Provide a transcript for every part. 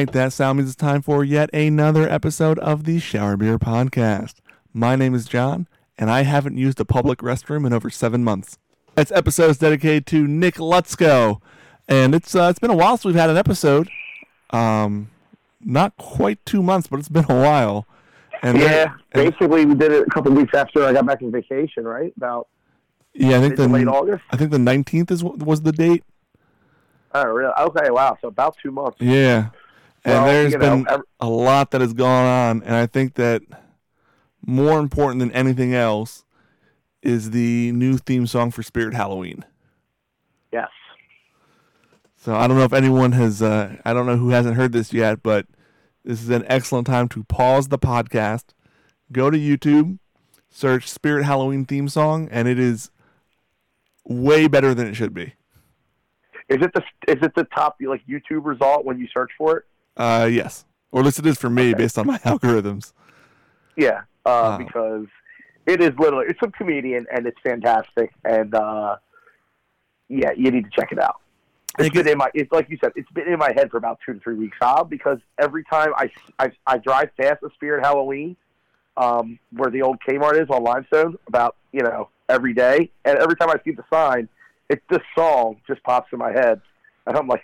right, that sound means it's time for yet another episode of the Shower Beer Podcast. My name is John, and I haven't used a public restroom in over seven months. This episode is dedicated to Nick Lutsko, and it's uh, it's been a while since we've had an episode. Um, not quite two months, but it's been a while. And yeah, then- and- basically we did it a couple weeks after I got back from vacation, right? About yeah, I think to late the August. I think the nineteenth is was the date. Oh, really? Okay, wow. So about two months. Yeah, and Well, there's you know, been a lot that has gone on, and I think that more important than anything else is the new theme song for Spirit Halloween. Yes. So I don't know if anyone has, uh, I don't know who hasn't heard this yet, but this is an excellent time to pause the podcast, go to YouTube, search Spirit Halloween theme song, and it is way better than it should be. Is it the is it the top like YouTube result when you search for it? Uh, yes, or at least it is for me Okay. based on my algorithms. Yeah, uh, Wow. because it is literally it's a comedian and it's fantastic and uh, yeah, you need to check it out. It's been in my it's like you said it's been in my head for about two to three weeks, Bob, because every time I I, I drive past the Spirit Halloween, um, where the old Kmart is on Limestone, about you know every day, and every time I see the sign, it this song just pops in my head, and I'm like,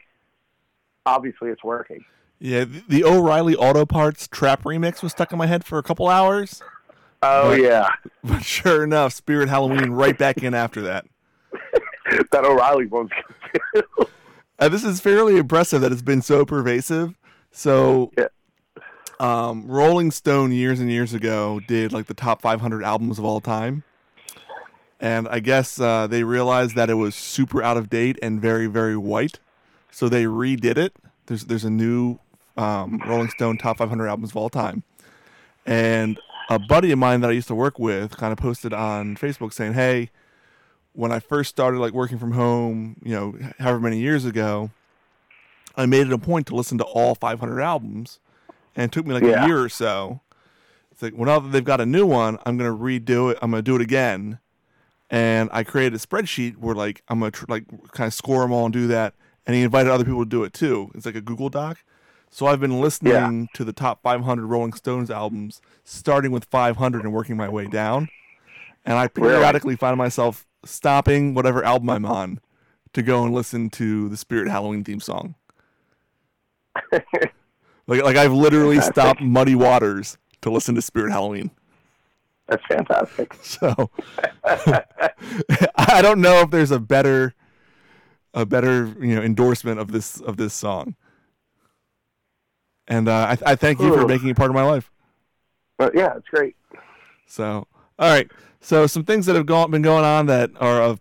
obviously it's working. Yeah, the, the O'Reilly Auto Parts trap remix was stuck in my head for a couple hours, Oh But- yeah, but sure enough, Spirit Halloween right back in after that. that O'Reilly one's. Uh, this is fairly impressive that it's been so pervasive. So, Yeah. um, Rolling Stone years and years ago did like the top 500 albums of all time, and I guess uh, they realized that it was super out of date and very very white, so they redid it. There's there's a new um, Rolling Stone top 500 albums of all time, and a buddy of mine that I used to work with kind of posted on Facebook saying, "Hey." when I first started like working from home, you know, however many years ago, I made it a point to listen to all 500 albums, and it took me like Yeah. a year or so. It's like, well, now that they've got a new one, I'm gonna redo it. I'm gonna do it again, and I created a spreadsheet where like I'm gonna tr- like kind of score them all and do that. And he invited other people to do it too. It's like a Google Doc. So I've been listening to the top 500 Rolling Stones albums, starting with 500 and working my way down. And I Really? periodically find myself stopping whatever album I'm on to go and listen to the Spirit Halloween theme song. Like, like I've literally Fantastic. stopped Muddy Waters to listen to Spirit Halloween. That's fantastic. So I don't know if there's a better, a better you know endorsement of this of this song. And uh, I, I thank you for making it part of my life. But yeah, it's great. So, all right. So, some things that have gone, been going on that are of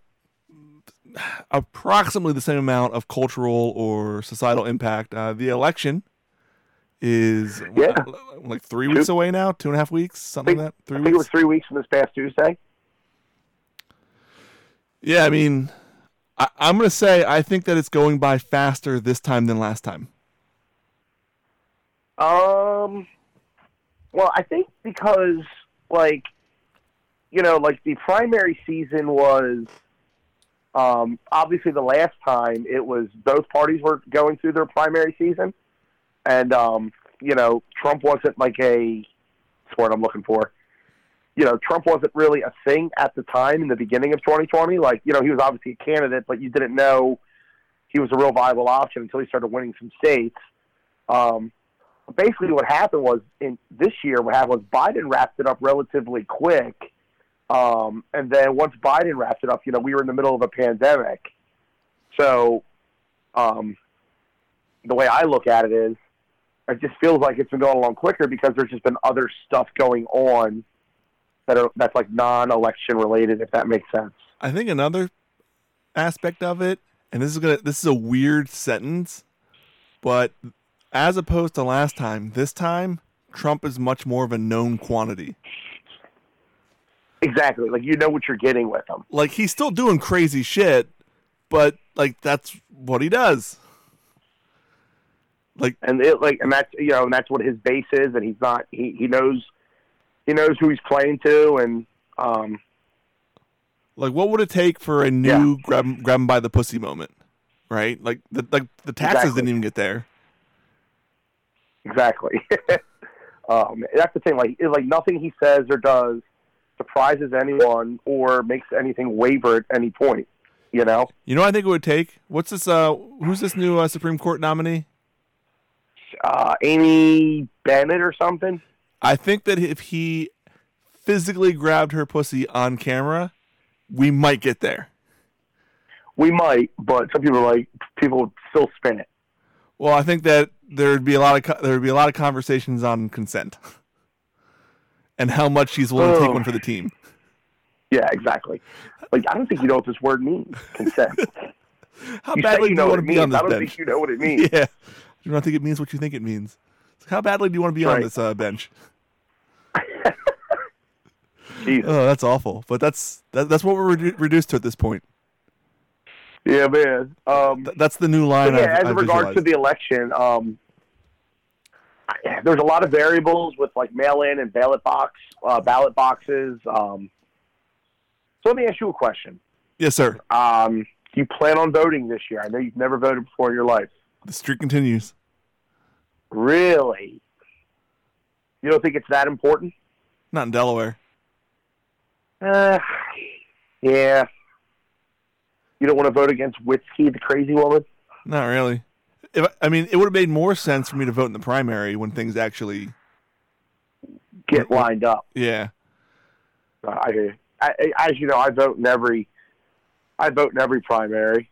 approximately the same amount of cultural or societal impact. Uh, the election is Yeah. like three weeks away now, two and a half weeks, something like that. I Three think it was weeks. three weeks from this past Tuesday. Yeah, I mean, I, I'm going to say I think that it's going by faster this time than last time. Um, well, I think because like, you know, like the primary season was, um, obviously the last time it was both parties were going through their primary season, and um, you know, Trump wasn't like a, word I'm looking for. You know, Trump wasn't really a thing at the time in the beginning of 2020. Like, you know, he was obviously a candidate, but you didn't know he was a real viable option until he started winning some states. Um, basically what happened was in this year what happened was Biden wrapped it up relatively quick. Um, and then once Biden wrapped it up, you know, we were in the middle of a pandemic. So um, the way I look at it is it just feels like it's been going along quicker because there's just been other stuff going on that are that's like non election related, if that makes sense. I think another aspect of it, and this is gonna this is a weird sentence, but as opposed to last time, this time Trump is much more of a known quantity. Exactly. Like you know what you're getting with him. Like he's still doing crazy shit, but like that's what he does. Like and it like and that's you know and that's what his base is and he's not he he knows he knows who he's playing to and um like what would it take for a new grab grab him by the pussy moment? Right? Like the like the taxes Exactly. didn't even get there. Exactly. um, that's the thing. Like, it's like nothing he says or does surprises anyone or makes anything waver at any point. You know. You know, what I think it would take. What's this? Uh, who's this new uh, Supreme Court nominee? Uh, Amy Bennett or something. I think that if he physically grabbed her pussy on camera, we might get there. We might, but some people are like people still spin it. Well, I think that there would be a lot of there would be a lot of conversations on consent and how much she's willing to take Oh. one for the team. Yeah, exactly. Like I don't think you know what this word means. Consent. How you badly you do you want to be on this bench? I don't bench? think you know what it means. Yeah, I don't think it means what you think it means. How badly do you want to be on this uh, bench? Jesus. Oh, that's awful. But that's that, that's what we're redu- reduced to at this point. Yeah, man. Um, Th- that's the new line. yeah, I've, as I've regards to the election, um, I, there's a lot of variables with like mail-in and ballot box, uh, ballot boxes. Um, so let me ask you a question. yes, sir. Um, do you plan on voting this year? I know you've never voted before in your life. The streak continues. Really? You don't think it's that important? Not in Delaware. Uh, yeah. You don't want to vote against Whiskey, the crazy woman? Not really. If I mean, it would have made more sense for me to vote in the primary when things actually. Get lined up. Yeah. Uh, I. I, as you know, I vote in every, I vote in every primary.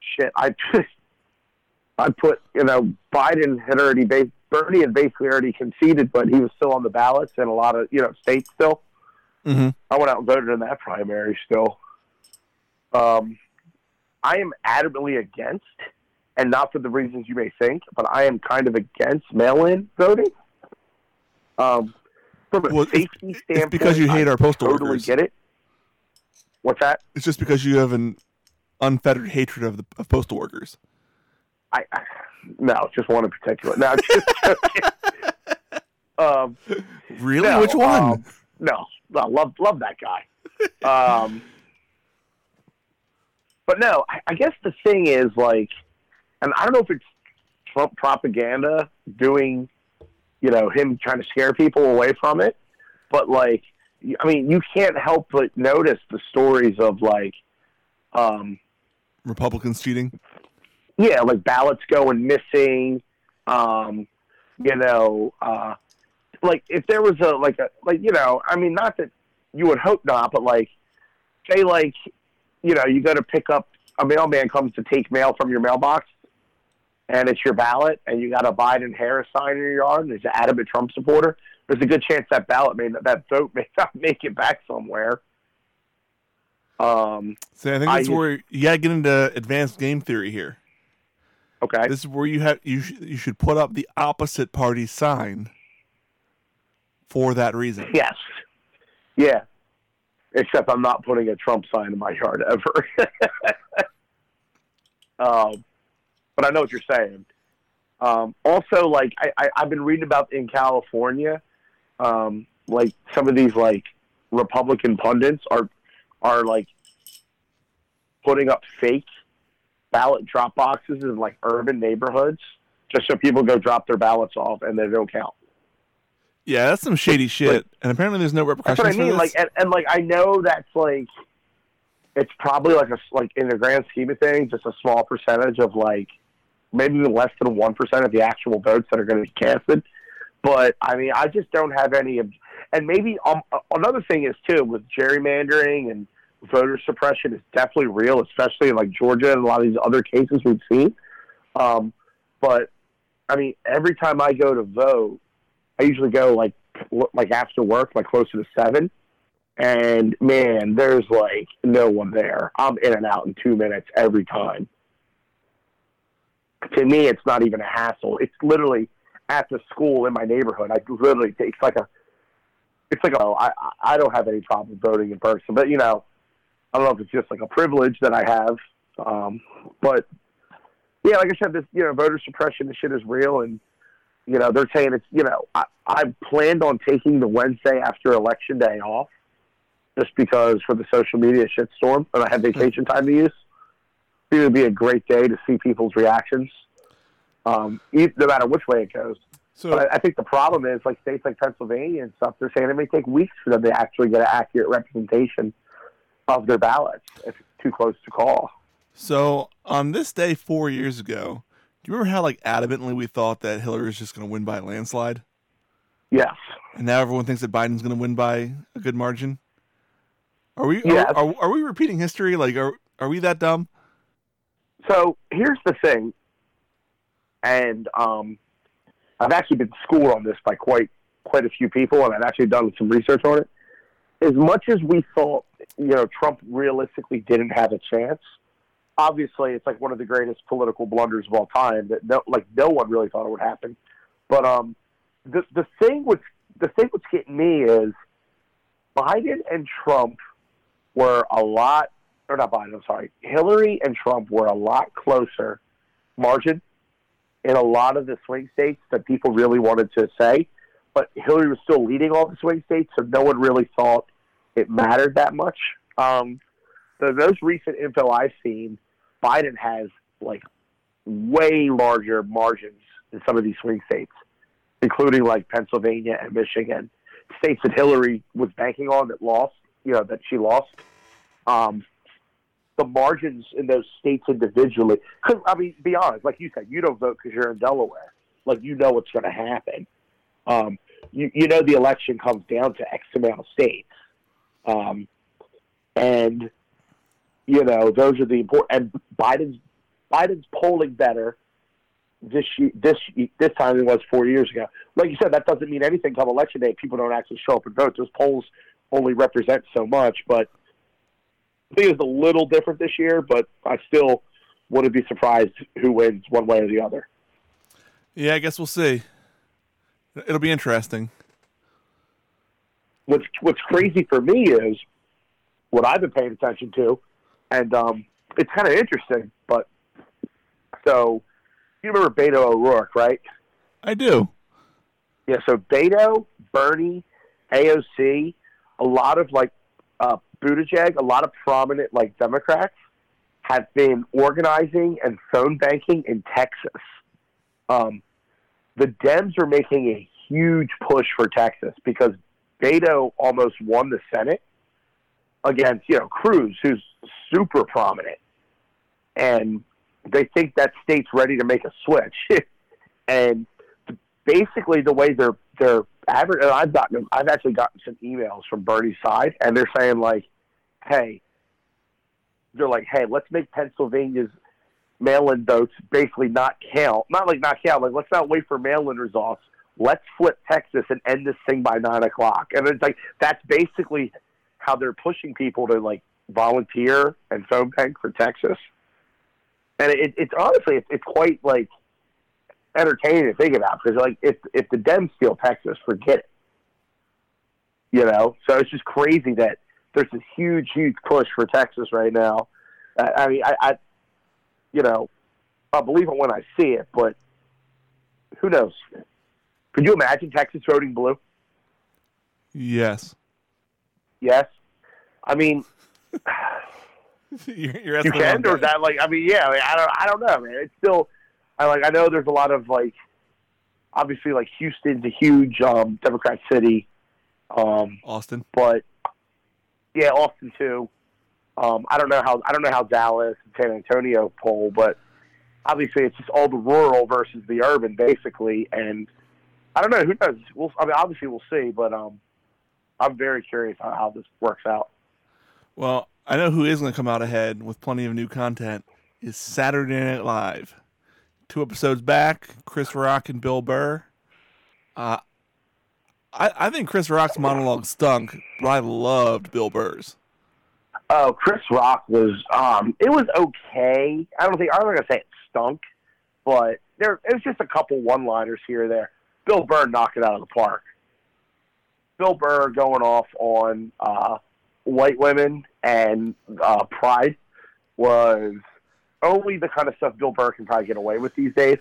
Shit, I, just, I put, you know, Biden had already, Bernie had basically already conceded, but he was still on the ballots in a lot of, you know, states still. Mm-hmm. I went out and voted in that primary still. Um, I am adamantly against, and not for the reasons you may think, but I am kind of against mail-in voting. Um, from a Well, safety It's standpoint, because you hate I our postal totally workers. get it. What's that? It's just because you have an unfettered hatred of the of postal workers. I, I no, just one in particular. No, just um, Really? no, Which one? um, no, no, love love that guy. Um, but no, I, I guess the thing is like, and I don't know if it's Trump propaganda doing, you know, him trying to scare people away from it, but like, I mean, you can't help but notice the stories of like, um, Republicans cheating. yeah, like ballots going missing. Um, you know, uh, like if there was a like a like you know, I mean, not that you would hope not, but like say like you know, you go to pick up a mailman comes to take mail from your mailbox, and it's your ballot, and you got a Biden Harris sign in your yard, and there's an adamant Trump supporter. There's a good chance that ballot may that vote may not make it back somewhere. Um. See, I think that's just- where you gotta get into advanced game theory here. Okay. This is where you have you sh- you should put up the opposite party sign for that reason. Yes. Yeah. Except I'm not putting a Trump sign in my yard ever. um, but I know what you're saying. Um, also, like I, I, I've been reading about in California, um, like some of these like Republican pundits are are like putting up fake ballot drop boxes in like urban neighborhoods just so people go drop their ballots off and they don't count. Yeah, that's some shady shit. and apparently, there's no That's repercussions what I mean. Like, and, and like, I know that's like, it's probably like a like in the grand scheme of things, just a small percentage of like maybe even less than one percent of the actual votes that are going to be casted. But I mean, I just don't have any. ob- And maybe um, another thing is too with gerrymandering and voter suppression is definitely real, especially in like Georgia and a lot of these other cases we've seen. Um, but I mean, every time I go to vote, I usually go like like after work, like closer to seven. And man, there's like no one there. I'm in and out in two minutes every time. To me, it's not even a hassle. It's literally at the school in my neighborhood. I literally it's like a, it's like a. I I don't have any problem voting in person, but you know, I don't know if it's just like a privilege that I have. Um, but yeah, like I said, this you know voter suppression, this shit is real, and you know they're saying it's you know I I planned on taking the Wednesday after election day off, just because for the social media shitstorm, and I have vacation time to use. It would be a great day to see people's reactions, um, no matter which way it goes. So But I, I think the problem is, like states like Pennsylvania and stuff, they're saying it may take weeks for them to actually get an accurate representation of their ballots if it's too close to call. So on this day four years ago, you remember how like adamantly we thought that Hillary was just going to win by a landslide, Yes. and now everyone thinks that Biden's going to win by a good margin? Are we? Yes. Are, are, are we repeating history? Like, are are we that dumb? So here's the thing, and um, I've actually been schooled on this by quite quite a few people, and I've actually done some research on it. As much as we thought, you know, Trump realistically didn't have a chance. Obviously, it's like one of the greatest political blunders of all time that no, like no one really thought it would happen. But um, the the thing with the thing what's getting me is Biden and Trump were a lot or not Biden, I'm sorry, Hillary and Trump were a lot closer margin in a lot of the swing states that people really wanted to say. But Hillary was still leading all the swing states, so no one really thought it mattered that much. Um, the most recent info I've seen, Biden has like way larger margins in some of these swing states, including like Pennsylvania and Michigan, states that Hillary was banking on that lost, you know, that she lost. Um, the margins in those states individually. Cause, I mean, be honest, like you said, you don't vote because you're in Delaware. Like you know what's going to happen. Um, you you know the election comes down to X amount of states, um, and you know those are the important. And Biden's Biden's polling better this year, this this time than it was four years ago. Like you said, that doesn't mean anything come election day. People don't actually show up and vote. Those polls only represent so much, but I think it's a little different this year, but I still wouldn't be surprised who wins one way or the other. Yeah, I guess we'll see. It'll be interesting. What's What's crazy for me is what I've been paying attention to, and um, it's kind of interesting. But so you remember Beto O'Rourke, right? I do. Yeah. So Beto, Bernie, AOC, a lot of like uh, Buttigieg, a lot of prominent like Democrats have been organizing and phone banking in Texas. Um, the Dems are making a huge push for Texas because Beto almost won the Senate against you know Cruz, who's super prominent, and they think that state's ready to make a switch. and basically, the way they're they're average, I've gotten I've actually gotten some emails from Bernie's side, and they're saying like, "Hey," they're like, "Hey, let's make Pennsylvania's mail-in votes basically not count. Not like not count. Like let's not wait for mail-in results. Let's flip Texas and end this thing by nine o'clock." And it's like that's basically how they're pushing people to like volunteer and phone bank for Texas. And it, it's honestly, it's, it's quite like entertaining to think about because like if if the Dems steal Texas, forget it. You know, so it's just crazy that there's this huge, huge push for Texas right now. Uh, I mean, I, I, you know, I'll believe it when I see it, but who knows? Could you imagine Texas voting blue? Yes. Yes. I mean, you're, you're you can, or is that like? I mean, yeah. I, mean, I don't. I don't know, man. It's still. I like. I know there's a lot of like. Obviously, like Houston's a huge um, Democrat city, um, Austin. but yeah, Austin too. Um, I don't know how. I don't know how Dallas and San Antonio poll, but obviously it's just all the rural versus the urban, basically. And I don't know who knows. We'll. I mean, obviously we'll see, but um, I'm very curious on how this works out. Well, I know who is going to come out ahead with plenty of new content is Saturday Night Live. Two episodes back, Chris Rock and Bill Burr. Uh, I, I think Chris Rock's monologue stunk, but I loved Bill Burr's. Oh, Chris Rock was um it was okay. I don't think I'm not gonna say it stunk, but there it was just a couple one liners here or there. Bill Burr knocked it out of the park. Bill Burr going off on uh white women and uh pride was only the kind of stuff Bill Burr can probably get away with these days.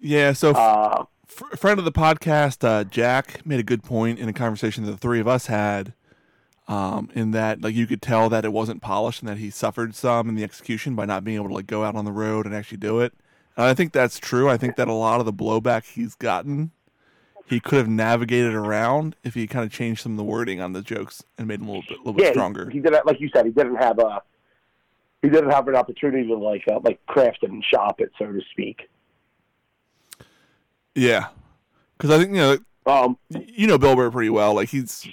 Yeah, so Uh F- friend of the podcast, uh, Jack, made a good point in a conversation that the three of us had. Um, in that, like, you could tell that it wasn't polished and that he suffered some in the execution by not being able to like go out on the road and actually do it. And I think that's true. I think that a lot of the blowback he's gotten he could have navigated around if he kind of changed some of the wording on the jokes and made them a little bit, a little bit yeah, he- stronger. He, didn't, like you said, he didn't have a he didn't have an opportunity to like uh, like craft it and shop it, so to speak. yeah, because I think you know Um, you know Bill Burr pretty well. Like he's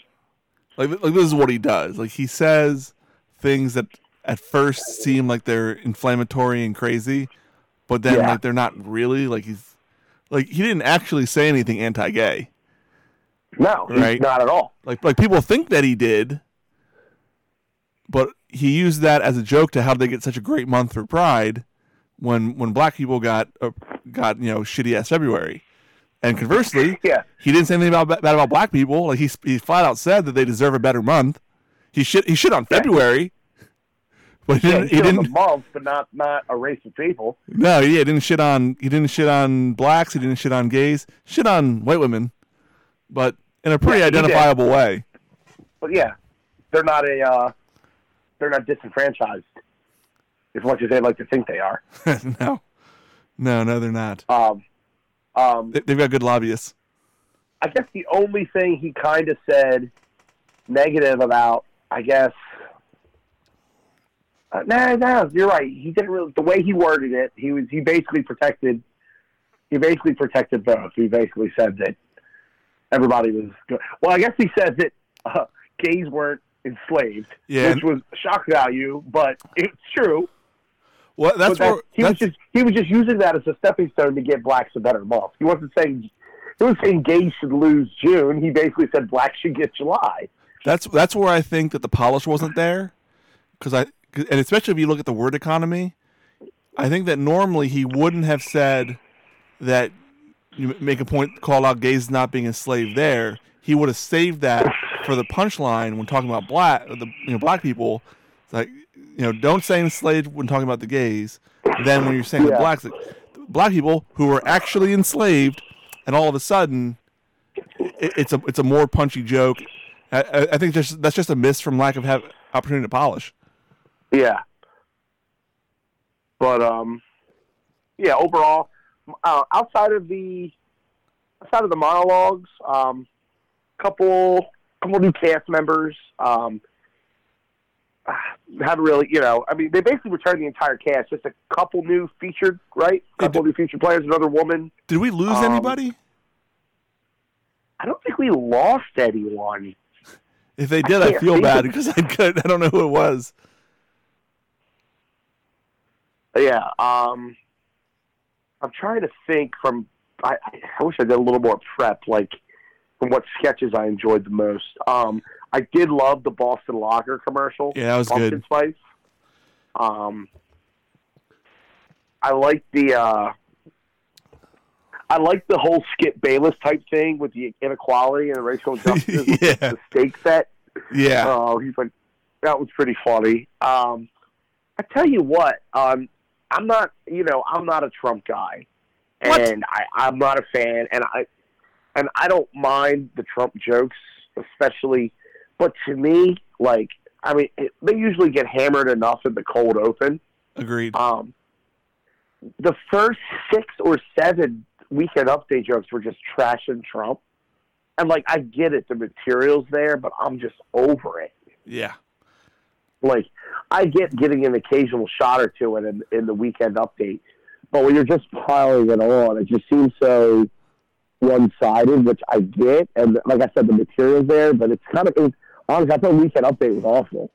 like like this is what he does. Like he says things that at first seem like they're inflammatory and crazy, but then Yeah. like they're not really. Like he's like he didn't actually say anything anti-gay. no, Right. not at all. Like like people think that he did, but he used that as a joke to how they get such a great month for Pride when when black people got uh, got you know shitty ass February, and conversely, Yeah, he didn't say anything about bad about black people. Like he he flat out said that they deserve a better month. He shit he shit on. February, but he yeah, didn't. he He killed didn't. month, but not not a race of people. No, yeah, he didn't shit on. He didn't shit on blacks. He didn't shit on gays. Shit on white women, but in a pretty Yeah, he identifiable way. But yeah, they're not a uh, they're not disenfranchised as much as they like to think they are. no, no, no, they're not. Um, um, They- They've got good lobbyists. I guess the only thing he kind of said negative about, I guess. Uh, no, no, you're right. He didn't really. The way he worded it, he was he basically protected. He basically protected both. He basically said that everybody was good. Well, I guess he said that uh, gays weren't enslaved, Yeah, which was shock value, but it's true. Well, that's that- where he was just he was just using that as a stepping stone to get blacks a better month. He wasn't saying he was saying gays should lose June. He basically said blacks should get July. that's that's where I think that the polish wasn't there, because I and especially if you look at the word economy, I think that normally he wouldn't have said that you make a point call out gays not being enslaved there. He would have saved that for the punchline when talking about black the you know black people. It's like you know don't say enslaved when talking about the gays. Then when you're saying the blacks, black people who were actually enslaved, and all of a sudden it, it's a it's a more punchy joke. I, I I think just that's just a miss from lack of have opportunity to polish. Yeah, but um, yeah. Overall, uh, outside of the outside of the monologues, um, couple couple new cast members. Um, haven't really, you know, I mean, they basically returned the entire cast. Just a couple new featured, right? Yeah, couple new featured players. Another woman. Did we lose Um, anybody? I don't think we lost anyone. If they did, I, can't feel bad because I could. I don't know who it was. Yeah. Um, I'm trying to think from. I, I wish I did a little more prep, like from what sketches I enjoyed the most. Um, I did love the Boston Lager commercial. Yeah, that was Pumpkin good. Spice. Um, I like the. Uh, I like the whole Skip Bayless type thing with the inequality and racial justice with Yeah. the stake set. Yeah, Oh, he's like, that was pretty funny. Um, I tell you what, um, I'm not, you know, I'm not a Trump guy, What? and I, I'm not a fan, and I, and I don't mind the Trump jokes, especially, but to me, like, I mean, it, they usually get hammered enough in the cold open. agreed. Um, the first six or seven weekend update jokes were just trashing Trump. And like I get it, the material's there, but I'm just over it. Yeah, Like I get getting an occasional shot or two in in, in the weekend update, but when you're just piling it on, it just seems so one sided, which I get. And like I said, the material's there, but it's kind of it was, honestly, I thought weekend update was awful.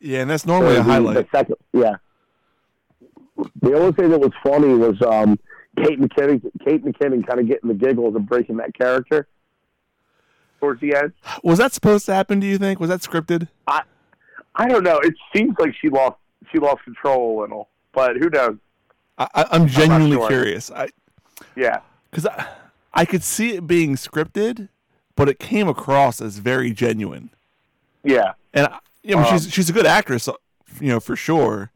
yeah, and that's normally a the, highlight. Second, yeah. The only thing that was funny was um, Kate McKinnon. Kate McKinnon kind of getting the giggles and breaking that character towards the end. Was that supposed to happen? Do you think? Was that scripted? I don't know. It seems like she lost she lost control a little, but who knows? I, I, I'm genuinely sure. curious. I Yeah, because I, I could see it being scripted, but it came across as very genuine. yeah, And I- you know, Um, she's she's a good actress, uh, you know, for sure.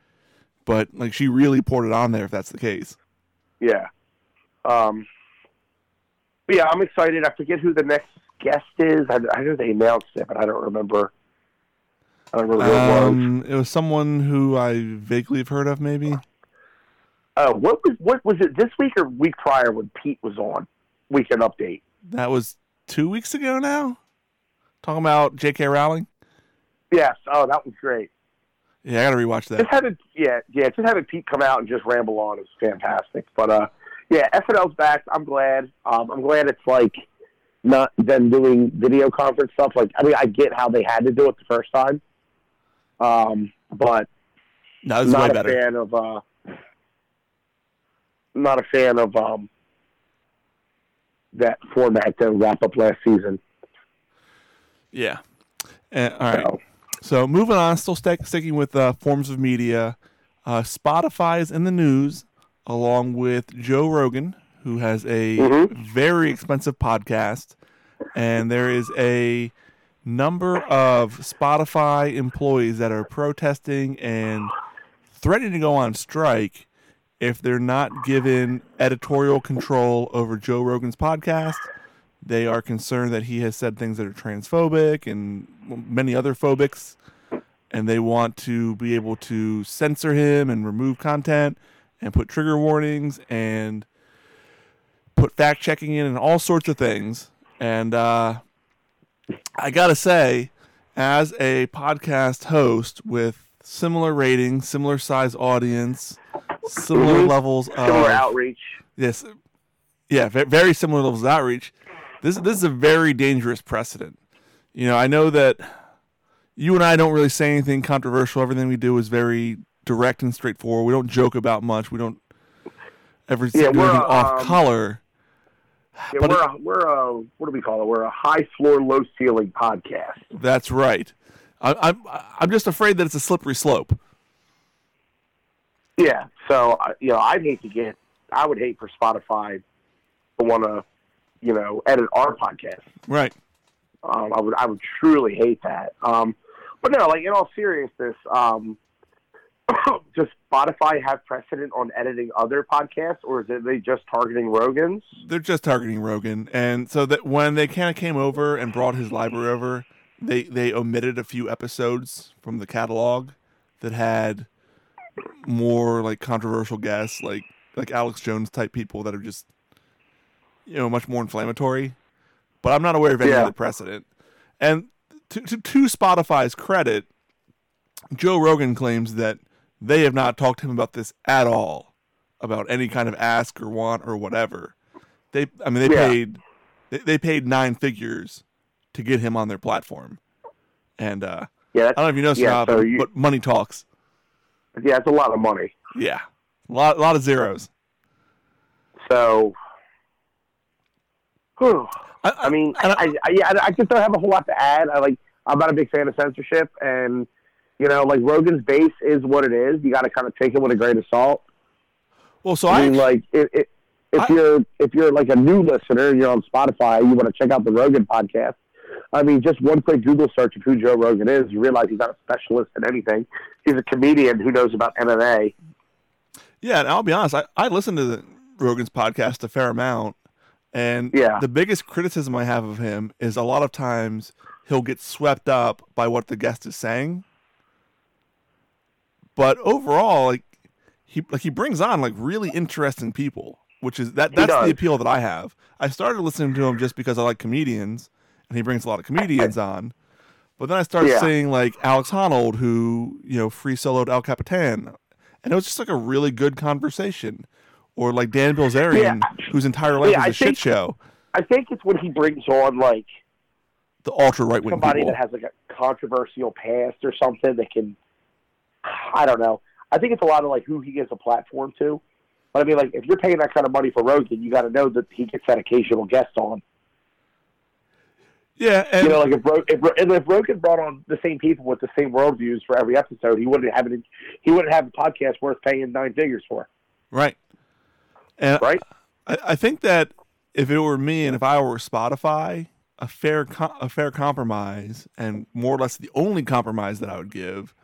But like, she really poured it on there. If that's the case. yeah. Um, yeah, I'm excited. I forget who the next guest is. I, I know they announced it, but I don't remember. I don't remember who it was. Um, it was someone who I vaguely have heard of, maybe. Uh, what was what was it this week or week prior when Pete was on Weekend Update? That was two weeks ago now. Talking about J.K. Rowling. Yes. Oh, that was great. Yeah, I gotta rewatch that. Just having yeah yeah just having Pete come out and just ramble on is fantastic. But uh, yeah, SNL's back. I'm glad. Um, I'm glad it's like not them doing video conference stuff. Like I mean, I get how they had to do it the first time. Um, but No, this way not a better. fan of uh, not a fan of um that format to wrap up last season. Yeah. And, all right. So, So moving on, still stick, sticking with uh, forms of media. Uh, Spotify is in the news, along with Joe Rogan, who has a Mhm. very expensive podcast, and there is a number of Spotify employees that are protesting and threatening to go on strike if they're not given editorial control over Joe Rogan's podcast. They are concerned that he has said things that are transphobic and many other phobics, and they want to be able to censor him and remove content and put trigger warnings and put fact checking in and all sorts of things. And uh, I gotta say, as a podcast host with similar ratings, similar size audience, similar Mhm. levels similar of outreach. Yes. Yeah, very similar levels of outreach. This this is a very dangerous precedent. You know, I know that you and I don't really say anything controversial. Everything we do is very direct and straightforward. We don't joke about much. We don't ever Yeah, do anything off um, color. Yeah, But we're a, we're a what do we call it? We're a high floor, low ceiling podcast. That's right. I, I'm I'm just afraid that it's a slippery slope. Yeah. So you know, I'd hate to get. I would hate for Spotify to want to, you know, edit our podcast. Right. Um, I would I would truly hate that. Um, but no, like in all seriousness, um, does Spotify have precedent on editing other podcasts, or is it they just targeting Rogan's? They're just targeting Rogan, and so that when they kind of came over and brought his library over, they they omitted a few episodes from the catalog that had more like controversial guests, like like Alex Jones type people that are just you know much more inflammatory. But I'm not aware of any Yeah. other precedent. And to, to to Spotify's credit, Joe Rogan claims that they have not talked to him about this at all, about any kind of ask or want or whatever. They, I mean, they Yeah. paid, they, they paid nine figures to get him on their platform, and uh, Yeah, I don't know if you know, Yeah, Scott, so but, you- but money talks. yeah, it's a lot of money. Yeah, a lot, a lot of zeros. So, whew. I, I mean, I, I, yeah, I just don't have a whole lot to add. I like, I'm not a big fan of censorship, and you know, like Rogan's base is what it is. You got to kind of take it with a grain of salt. well, so I I, mean, like, it, it, if I- you're if you're like a new listener and you're on Spotify, you want to check out the Rogan podcast. I mean, just one quick Google search of who Joe Rogan is, you realize he's not a specialist in anything. He's a comedian who knows about MMA. Yeah, and I'll be honest. I, I listen to the Rogan's podcast a fair amount, and Yeah. the biggest criticism I have of him is a lot of times he'll get swept up by what the guest is saying. But overall, like he like he brings on like really interesting people, which is that that's the appeal that I have. I started listening to him just because I like comedians, and he brings a lot of comedians on. But then I started Yeah. seeing like Alex Honnold, who you know free soloed El Capitan, and it was just like a really good conversation. Or like Dan Bilzerian, whose entire life Yeah, is I a shit think- show. I think it's when he brings on like The ultra right wing somebody people. that has like a controversial past or something that can I don't know. I think it's a lot of like who he gives a platform to. But I mean like if you're paying that kind of money for Rogan, you gotta know that he gets that occasional guest on. yeah, and you know, like if, Ro- if, and if Rogan brought on the same people with the same worldviews for every episode, he wouldn't have it. He wouldn't have a podcast worth paying nine figures for, right. And right? I, I think that if it were me and if I were Spotify, a fair co- a fair compromise and more or less the only compromise that I would give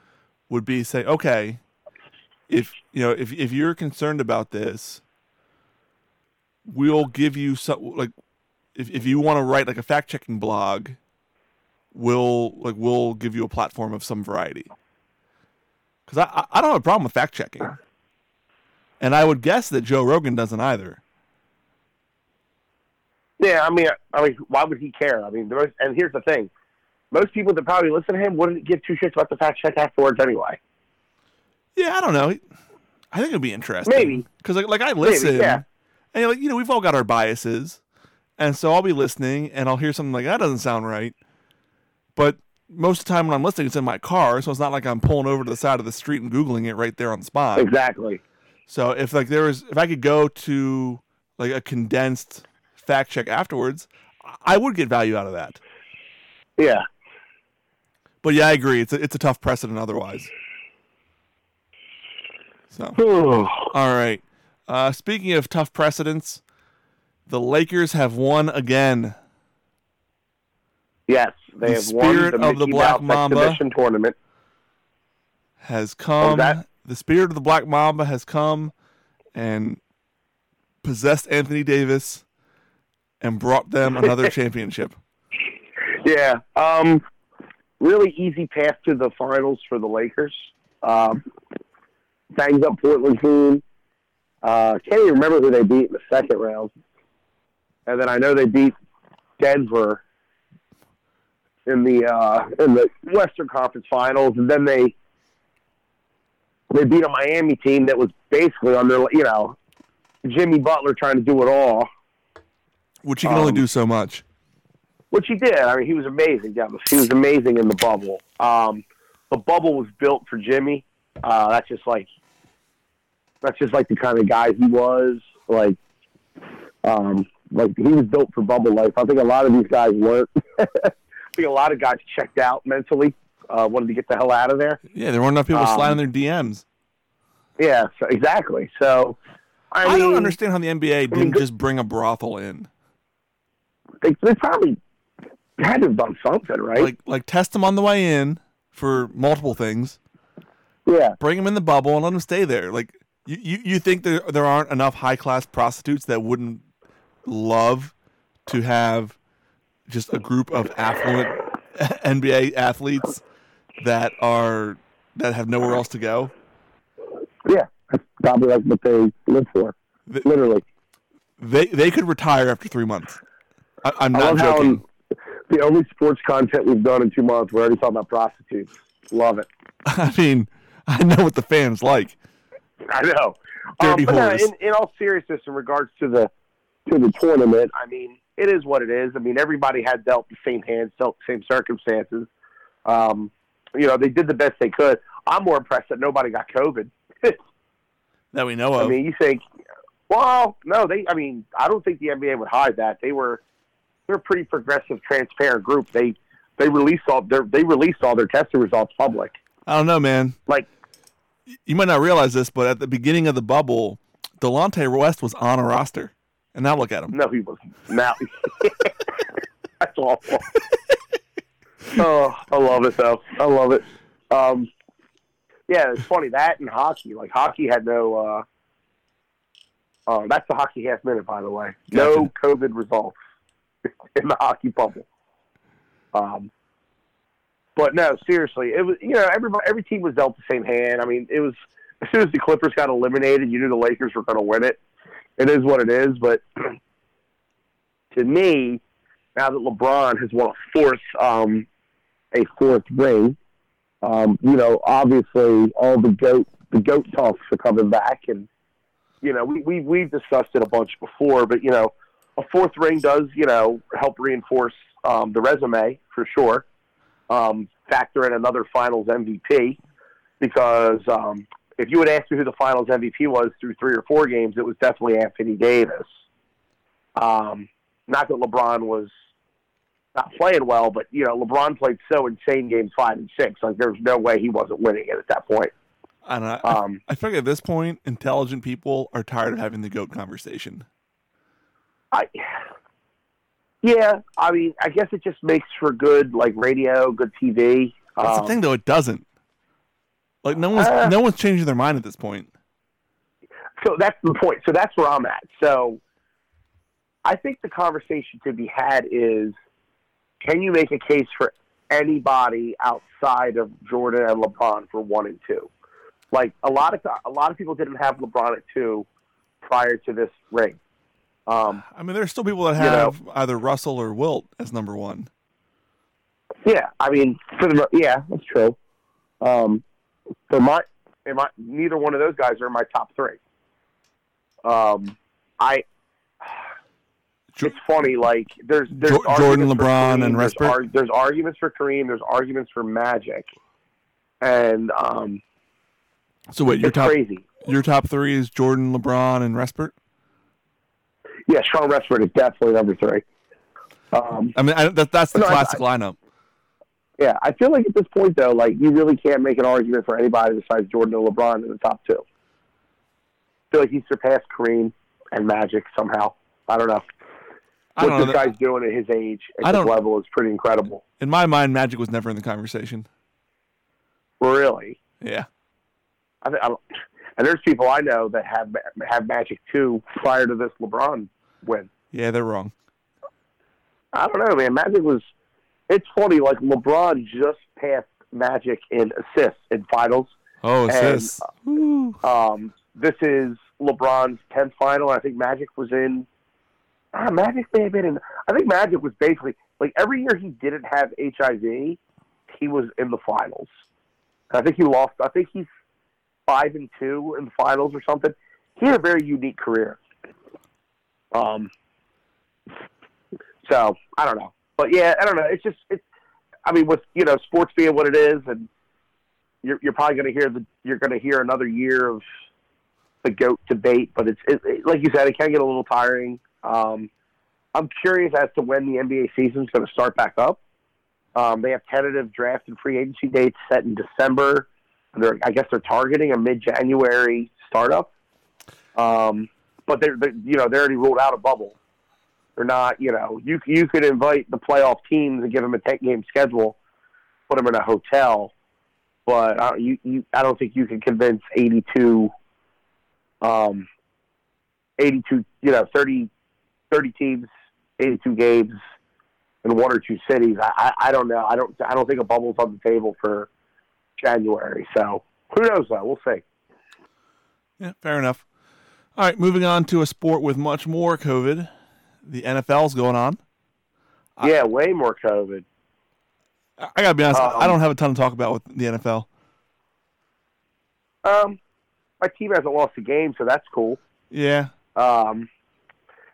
would be say, okay, if you know if if you're concerned about this, we'll give you some like if if you want to write like a fact checking blog, we'll like we'll give you a platform of some variety. Because I I- don't have a problem with fact checking. And I would guess that Joe Rogan doesn't either. Yeah, I mean, I mean, why would he care? I mean, the most, and here's the thing: most people that probably listen to him wouldn't give two shits about the fact check afterwards anyway. Yeah, I don't know. I think it'd be interesting. Maybe. because like, like I listen, yeah. and like you know we've all got our biases, and so I'll be listening and I'll hear something like that doesn't sound right, but most of the time when I'm listening, it's in my car, so it's not like I'm pulling over to the side of the street and googling it right there on the spot. Exactly. So if like there was, if I could go to like a condensed fact check afterwards, I would get value out of that. Yeah. But yeah, I agree. It's a, it's a tough precedent otherwise. So all right. Uh, speaking of tough precedents, the Lakers have won again. yes, they The have won the of the Black Mouse Mamba. exhibition tournament. Has come. The spirit of the Black Mamba has come and possessed Anthony Davis and brought them another championship. Yeah. Um, really easy path to the finals for the Lakers. Um, banged up Portland team. Uh, can't even remember who they beat in the second round. And then I know they beat Denver in the uh, in the Western Conference Finals, and then they they beat a Miami team that was basically on their you know Jimmy Butler trying to do it all. Which he can only Um, do so much. Which he did. I mean, he was amazing. Yeah, he was amazing in the bubble. Um, the bubble was built for Jimmy. Uh, that's just like that's just like the kind of guy he was. Like, um, like he was built for bubble life. I think a lot of these guys weren't. I think a lot of guys checked out mentally. Uh, wanted to get the hell out of there. Yeah, there weren't enough people um, sliding their DMs. Yeah, so, exactly. So, I, I, mean, don't understand how the NBA didn't good- just bring a brothel in. They, they probably had to have done something, right? Like like test them on the way in for multiple things. yeah, Bring them in the bubble and let them stay there. Like you, you, you think there there aren't enough high class prostitutes that wouldn't love to have just a group of affluent NBA athletes that are that have nowhere else to go. yeah. That's probably like what they live for. Th- Literally. They they could retire after three months. I, I'm not joking. In the only sports content we've done in two months, we're already talking about prostitutes. Love it. I mean, I know what the fans like. I know. Dirty um, but no, in, in all seriousness, in regards to the to the tournament, I mean, it is what it is. I mean, everybody had dealt the same hands, dealt the same circumstances. Um, you know, they did the best they could. I'm more impressed that nobody got COVID. That we know of. I mean, you think, well, no, they. I mean, I don't think the NBA would hide that. They were, they're a pretty progressive, transparent group. They they released all their they released all their testing results public. I don't know, man. Like, You might not realize this, but at the beginning of the bubble, Delonte West was on a roster, and now look at him. no, he wasn't. Now, that's awful. oh, I love it though. I love it. Um, yeah, it's funny that and hockey. Like hockey had no. uh Oh, that's the hockey half minute, by the way. No COVID results in the hockey bubble. Um, but no, seriously, it was you know everybody every team was dealt the same hand. I mean, it was as soon as the Clippers got eliminated, you knew the Lakers were going to win it. It is what it is, but to me, now that LeBron has won a fourth um, a fourth ring, um, you know, obviously all the goat the goat talks are coming back, and you know we we we've discussed it a bunch before, but you know, a fourth ring does you know help reinforce um, the resume for sure. Um, factor in another Finals MVP because um, if you would ask me who the Finals MVP was through three or four games, it was definitely Anthony Davis. Um, not that LeBron was not playing well, but you know LeBron played so insane games five and six. Like there's no way he wasn't winning it at that point. I don't. Um, I feel like at this point, intelligent people are tired of having the goat conversation. I, yeah, I mean, I guess it just makes for good like radio, good TV. That's Um, the thing, though. It doesn't. Like no one's Uh, no one's changing their mind at this point. so that's the point. So that's where I'm at. So I think the conversation to be had is can you make a case for anybody outside of Jordan and LeBron for one and two? Like a lot of a lot of people didn't have LeBron at two prior to this ring. Um, I mean, there's still people that You know. have either Russell or Wilt as number one. yeah, I mean, for the, yeah, that's true. Um, for my, in my, neither one of those guys are in my top three. Um, I. It's funny, like there's there's Jordan, LeBron, Kareem, and there's, ar- there's arguments for Kareem, there's arguments for Magic, and um, So wait, your top crazy. your top three is Jordan, LeBron, and Respert. Yeah, Shawn Respert is definitely number three. Um, I mean, I, that, that's the No, I- classic lineup. yeah, I feel like at this point though, like you really can't make an argument for anybody besides Jordan or LeBron in the top two. I feel like he surpassed Kareem and Magic somehow. I don't know. I What don't this that- guy's doing at his age, I at don't- this level, is pretty incredible. In my mind, Magic was never in the conversation. Really. Yeah. I, I don't, and there's people I know that have have Magic too prior to this LeBron win. Yeah, they're wrong. I don't know, man. Magic was. It's funny, like LeBron just passed Magic in assists in finals. Oh, And, assists. Woo. Um, this is LeBron's tenth final. I think Magic was in. Ah, Magic may have been in. I think Magic was basically like every year he didn't have HIV, he was in the finals. I think he lost. I think he's five and two in the finals or something. He had a very unique career. Um. So I don't know, but yeah, I don't know. It's just it's. I mean, with you know sports being what it is, and you're you're probably going to hear the you're going to hear another year of the goat debate, but it's it, it- like you said, it can get a little tiring. Um, I'm curious as to when the NBA season's going to start back up. Um, they have tentative draft and free agency dates set in December. They're, I guess they're targeting a mid-January startup. Um, but they're, they're, you know, they already ruled out a bubble. They're not, you know, you you could invite the playoff teams and give them a ten-game schedule, put them in a hotel, but uh, you, you, I don't think you can convince 82, um, 82, you know, 30, 30 teams, 82 games in one or two cities. I, I, I don't know. I don't, I don't think a bubble's on the table for January. So who knows though? We'll see. Yeah, fair enough. All right, moving on to a sport with much more COVID. The NFL's going on. I- yeah, way more COVID. I I gotta be honest, I Um, don't have a ton to talk about with the NFL. Um, my team hasn't lost a game, so that's cool. Yeah. Um,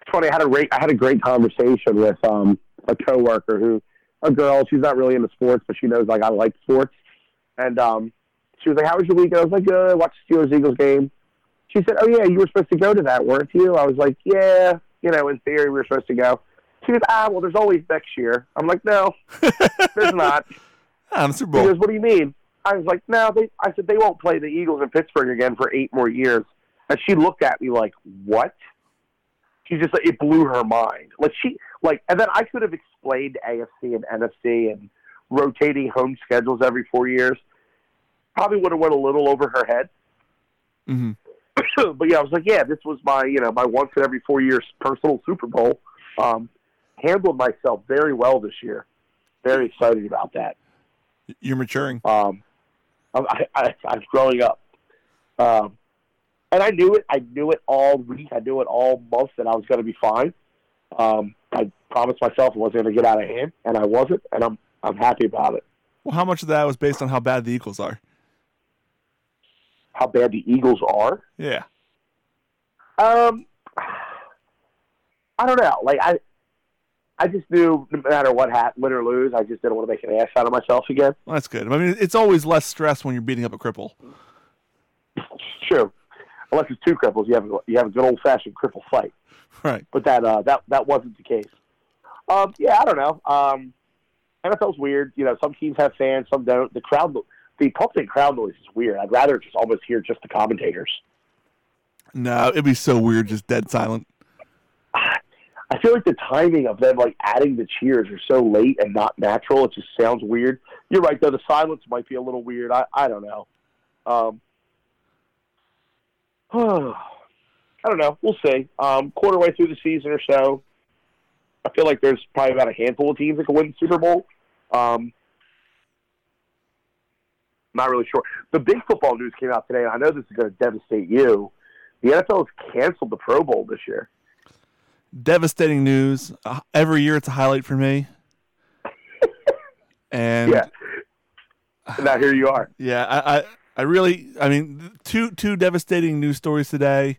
it's funny. I had a great, I had a great conversation with um, a coworker who, a girl. She's not really into sports, but she knows like I like sports. And um, she was like, "How was your week?" I was like, "Good." I watched the Steelers Eagles game. She said, "Oh yeah, you were supposed to go to that, weren't you?" I was like, "Yeah, you know, in theory, we were supposed to go." She goes, "Ah, well, there's always next year." I'm like, "No, there's not." I'm Super She goes, "What do you mean?" I was like, "No, they." I said, "They won't play the Eagles in Pittsburgh again for eight more years." And she looked at me like, "What?" She just like, it blew her mind. Like she like, and then I could have explained AFC and NFC and rotating home schedules every four years. Probably would have went a little over her head. hmm but yeah, I was like, yeah, this was my you know my once in every four years personal Super Bowl. Um, handled myself very well this year. Very excited about that. You're maturing. Um, I, I, I, I was growing up, um, and I knew it. I knew it all week. I knew it all month that I was going to be fine. Um, I promised myself I wasn't going to get out of hand, and I wasn't, and I'm I'm happy about it. Well, how much of that was based on how bad the Eagles are? How bad the Eagles are? Yeah. Um, I don't know. Like I, I just knew no matter what happened, win or lose, I just didn't want to make an ass out of myself again. Well, that's good. I mean, it's always less stress when you're beating up a cripple. True, unless it's two cripples, you have a, you have a good old fashioned cripple fight. Right. but that uh, that that wasn't the case. Um, yeah, I don't know. Um, NFL's weird. You know, some teams have fans, some don't. The crowd, the pumping crowd noise is weird. I'd rather just almost hear just the commentators. No, it'd be so weird, just dead silent. I feel like the timing of them like adding the cheers are so late and not natural. It just sounds weird. You're right though. The silence might be a little weird. I I don't know. Um, I don't know. We'll see. Um, quarter way through the season or so, I feel like there's probably about a handful of teams that can win the Super Bowl. Um, not really sure. The big football news came out today, and I know this is going to devastate you. The NFL has canceled the Pro Bowl this year. devastating news. Uh, every year it's a highlight for me. And Yeah. now here you are. Yeah, I, I, I really, I mean, two two devastating news stories today.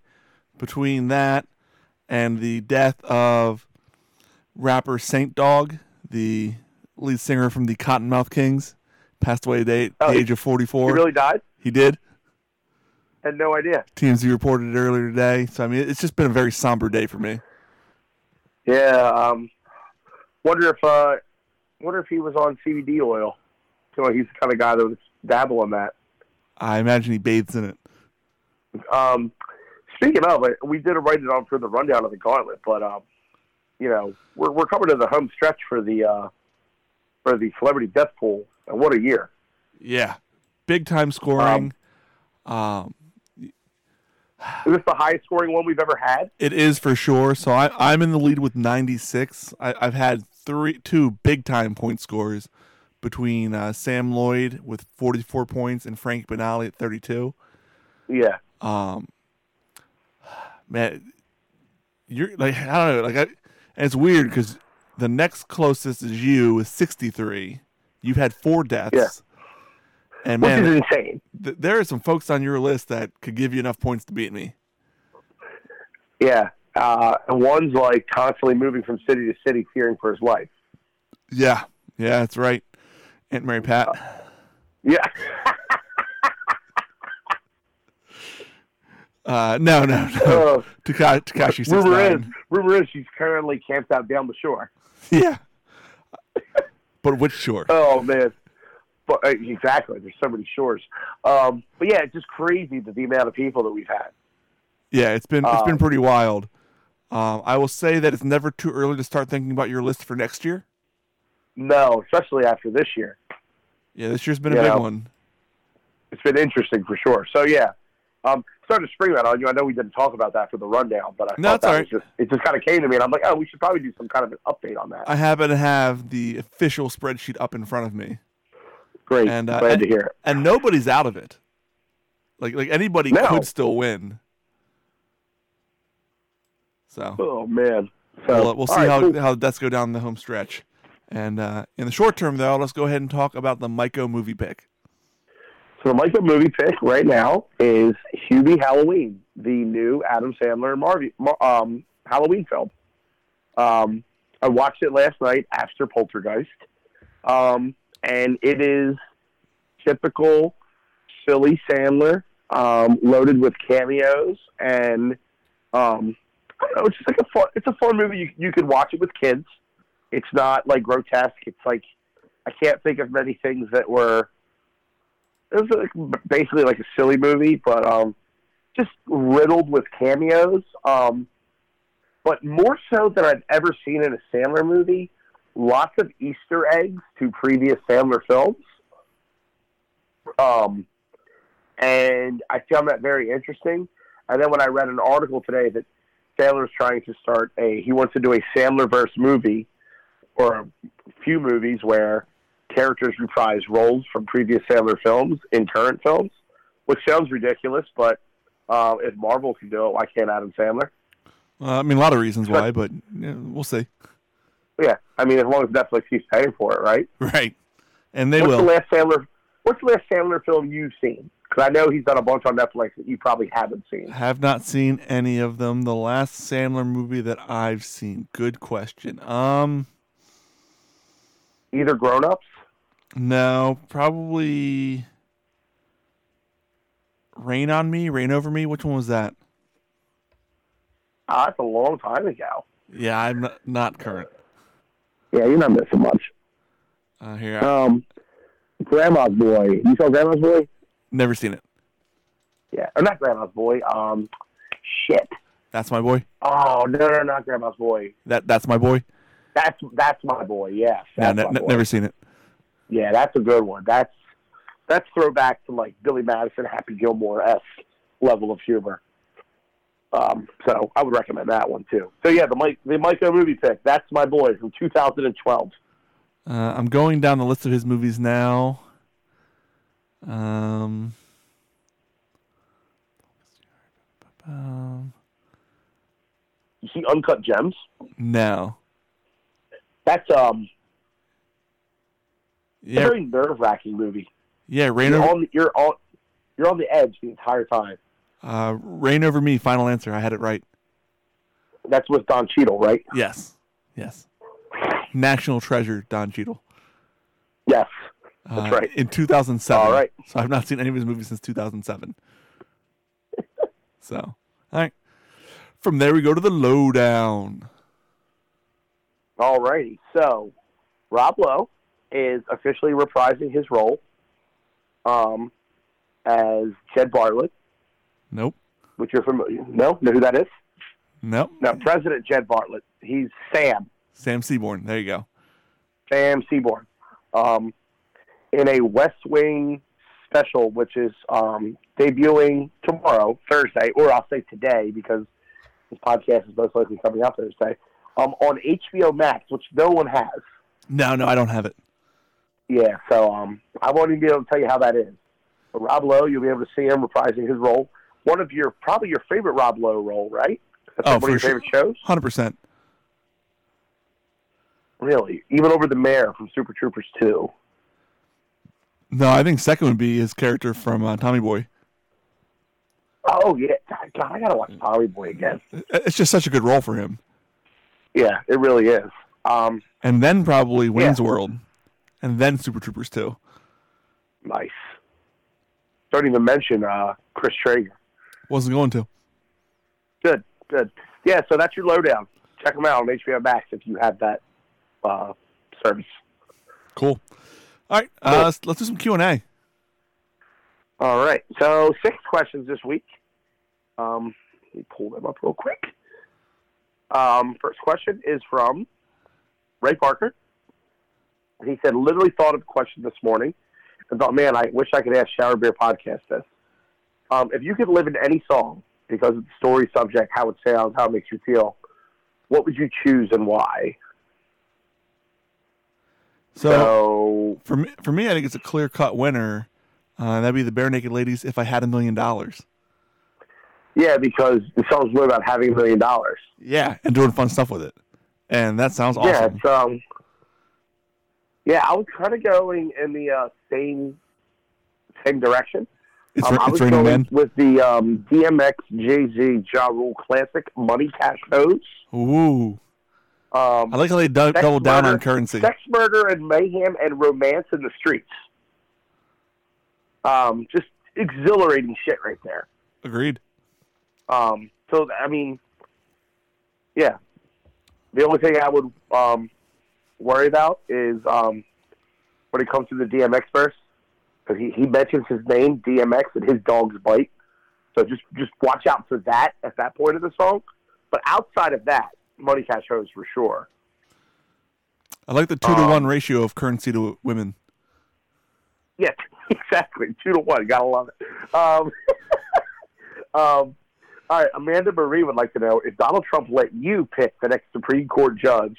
Between that and the death of rapper Saint Dog, the lead singer from the Kottonmouth Kings, passed away at the Oh, age of 44. He really died. he did. Had no idea. TMZ reported it earlier today. So I mean, it's just been a very somber day for me. Yeah. Um, wonder if uh, wonder if he was on CBD oil. You know, he's the kind of guy that would dabble in that. I imagine he bathes in it. Um, speaking of, we did a write it on for the rundown of the gauntlet, but um, you know, we're we're coming to the home stretch for the uh, for the celebrity death pool, and what a year! Yeah, big time scoring. Um, Is this the highest scoring one we've ever had? It is for sure. So I, I'm in the lead with 96. I, I've had three, two big time point scores between uh, Sam Lloyd with 44 points and Frank Benali at 32. Yeah. Um, man, you're like I don't know, like I, and it's weird because the next closest is you with 63. You've had four deaths. Yeah. And Which man, is insane. th- there are some folks on your list that could give you enough points to beat me. Yeah. Uh, and one's like constantly moving from city to city, fearing for his life. Yeah, yeah, that's right. Aunt Mary Pat. Yeah. Uh, no, no, no. Uh, Taka- Tekashi six rumor is, rumor is she's currently camped out down the shore. Yeah. But which shore? Oh man, but uh, exactly. There's so many shores. Um, but yeah, it's just crazy that the amount of people that we've had. Yeah, it's been it's been um, pretty wild. Um, I will say that it's never too early to start thinking about your list for next year. No, especially after this year, Yeah, this year's been a You big know. one. it's been interesting for sure. So yeah, um, started to spring that on you. I know we didn't talk about that for the rundown, but I No, thought that all was just it just kind of came to me, and I'm like, oh, we should probably do some kind of an update on that. I happen to have the official spreadsheet up in front of me, Great, and, uh, glad and- to hear it. and nobody's out of it. Like like anybody No. could still win. So Oh man, so we'll, we'll see right, how cool. how the deaths go down the home stretch. And uh, in the short term, though, let's go ahead and talk about the Maiko movie pick. So my Michael movie pick right now is Hubie Halloween, the new Adam Sandler Marvy, Mar- um, Halloween film. Um, I watched it last night after Poltergeist, um, and it is typical silly Sandler, um, loaded with cameos and um, I don't know. It's just like a fun. It's a fun movie. You you could watch it with kids. It's not like grotesque. It's like I can't think of many things that were it was like basically like a silly movie, but um, just riddled with cameos. Um, but more so than I've ever seen in a Sandler movie, lots of Easter eggs to previous Sandler films. Um, and I found that very interesting. And then when I read an article today that Sandler's trying to start a, he wants to do a Sandler-verse movie or a few movies where characters reprise roles from previous Sandler films in current films, which sounds ridiculous, but uh, if Marvel can do it, why can't Adam Sandler? Uh, I mean, a lot of reasons why, but yeah, we'll see. Yeah, I mean, as long as Netflix keeps paying for it, right? Right, and they what's will. the last Sandler? What's the last Sandler film you've seen? Because I know he's done a bunch on Netflix that you probably haven't seen. Have not seen any of them. The last Sandler movie that I've seen. Good question. Um, Either Grown Ups. No, probably Rain on Me, Reign Over Me. Which one was that? Ah, that's a long time ago. Yeah, I'm not, not current. Yeah, you're not missing much. Uh, here, Um, Grandma's Boy. You saw Grandma's Boy? never seen it. Yeah, or not Grandma's Boy. Um, shit. That's my boy. Oh no, no, not Grandma's Boy. That that's my boy. That's that's my boy. Yes, No, that's ne- my ne- boy. never seen it. Yeah, that's a good one. That's that's throwback to like Billy Madison, Happy Gilmore s level of humor. Um, so I would recommend that one too. So yeah, the Mike the Micah movie pick. That's my boy from 2012. Uh, I'm going down the list of his movies now. Um, um, You see Uncut Gems? No. That's um Yeah, very nerve wracking movie. yeah. Rain You're over, on the, you're on you're on the edge the entire time. uh, reign over me. Final answer. I had it right. That's with Don Cheadle, right? Yes, yes. National treasure, Don Cheadle. Yes. Uh, That's right. In 2007. All right. So I've not seen any of his movies since 2007. so, all right. From there, we go to the lowdown. All righty. So, Rob Lowe is officially reprising his role um, as Jed Bartlet, Nope. which you're familiar. No, know who that is? Nope. No, President Jed Bartlet. He's Sam, Sam Seaborn. There you go. Sam Seaborn, um, in a West Wing special, which is um, debuting tomorrow, Thursday, or I'll say today because this podcast is most likely coming out Thursday, um, on HBO Max, which no one has. No, no, I don't have it. Yeah, so um, I won't even be able to tell you how that is. But Rob Lowe, you'll be able to see him reprising his role. One of your probably your favorite Rob Lowe role, right? That's Oh, one of your sure. favorite shows. 100%. Really, even over the mayor from Super Troopers two. No, I think second would be his character from uh, Tommy Boy. Oh yeah, God, I gotta watch Tommy Boy again. It's just such a good role for him. Yeah, it really is. Um, And then probably Wayne's World. And then Super Troopers 2. nice. Don't even mention uh, Chris Traeger. Wasn't going to. Good, good. Yeah, so that's your lowdown. Check them out on HBO Max if you have that uh, service. Cool. All right, uh, let's, let's do some Q&A. All right. So six questions this week. Um, let me pull them up real quick. Um, first question is from Ray Parker. He said, literally thought of a question this morning and thought, man, I wish I could ask Shower Beer Podcast this. Um, if you could live in any song because of the story, subject, how it sounds, how it makes you feel, what would you choose and why? So, So, for me, for me, I think it's a clear cut winner. Uh, that'd be the Barenaked Ladies. If I had a million dollars, yeah, because the song's really about having a million dollars. yeah, and doing fun stuff with it, and that sounds awesome. Yeah, it's um, yeah. I was kind of going in the uh, same same direction. it's um, I it's was raining going men. with the um, DMX Jay Z Ja Rule classic "Money Cash Codes." Ooh, Um, I like how they Sex double down murder- on currency. sex, murder, and mayhem, and romance in the streets. Um, just exhilarating shit right there. Agreed. Um, so I mean, yeah. The only thing I would um, worry about is um, when it comes to the DMX verse, because he, he mentions his name DMX and his dog's bite. So just just watch out for that at that point of the song. But outside of that, Money Cash Hoes for sure. I like the two to Um, one ratio of currency to women. Yeah, exactly. Two to one. Gotta love it. Um, um, all right, Amanda Marie would like to know if Donald Trump let you pick the next Supreme Court judge,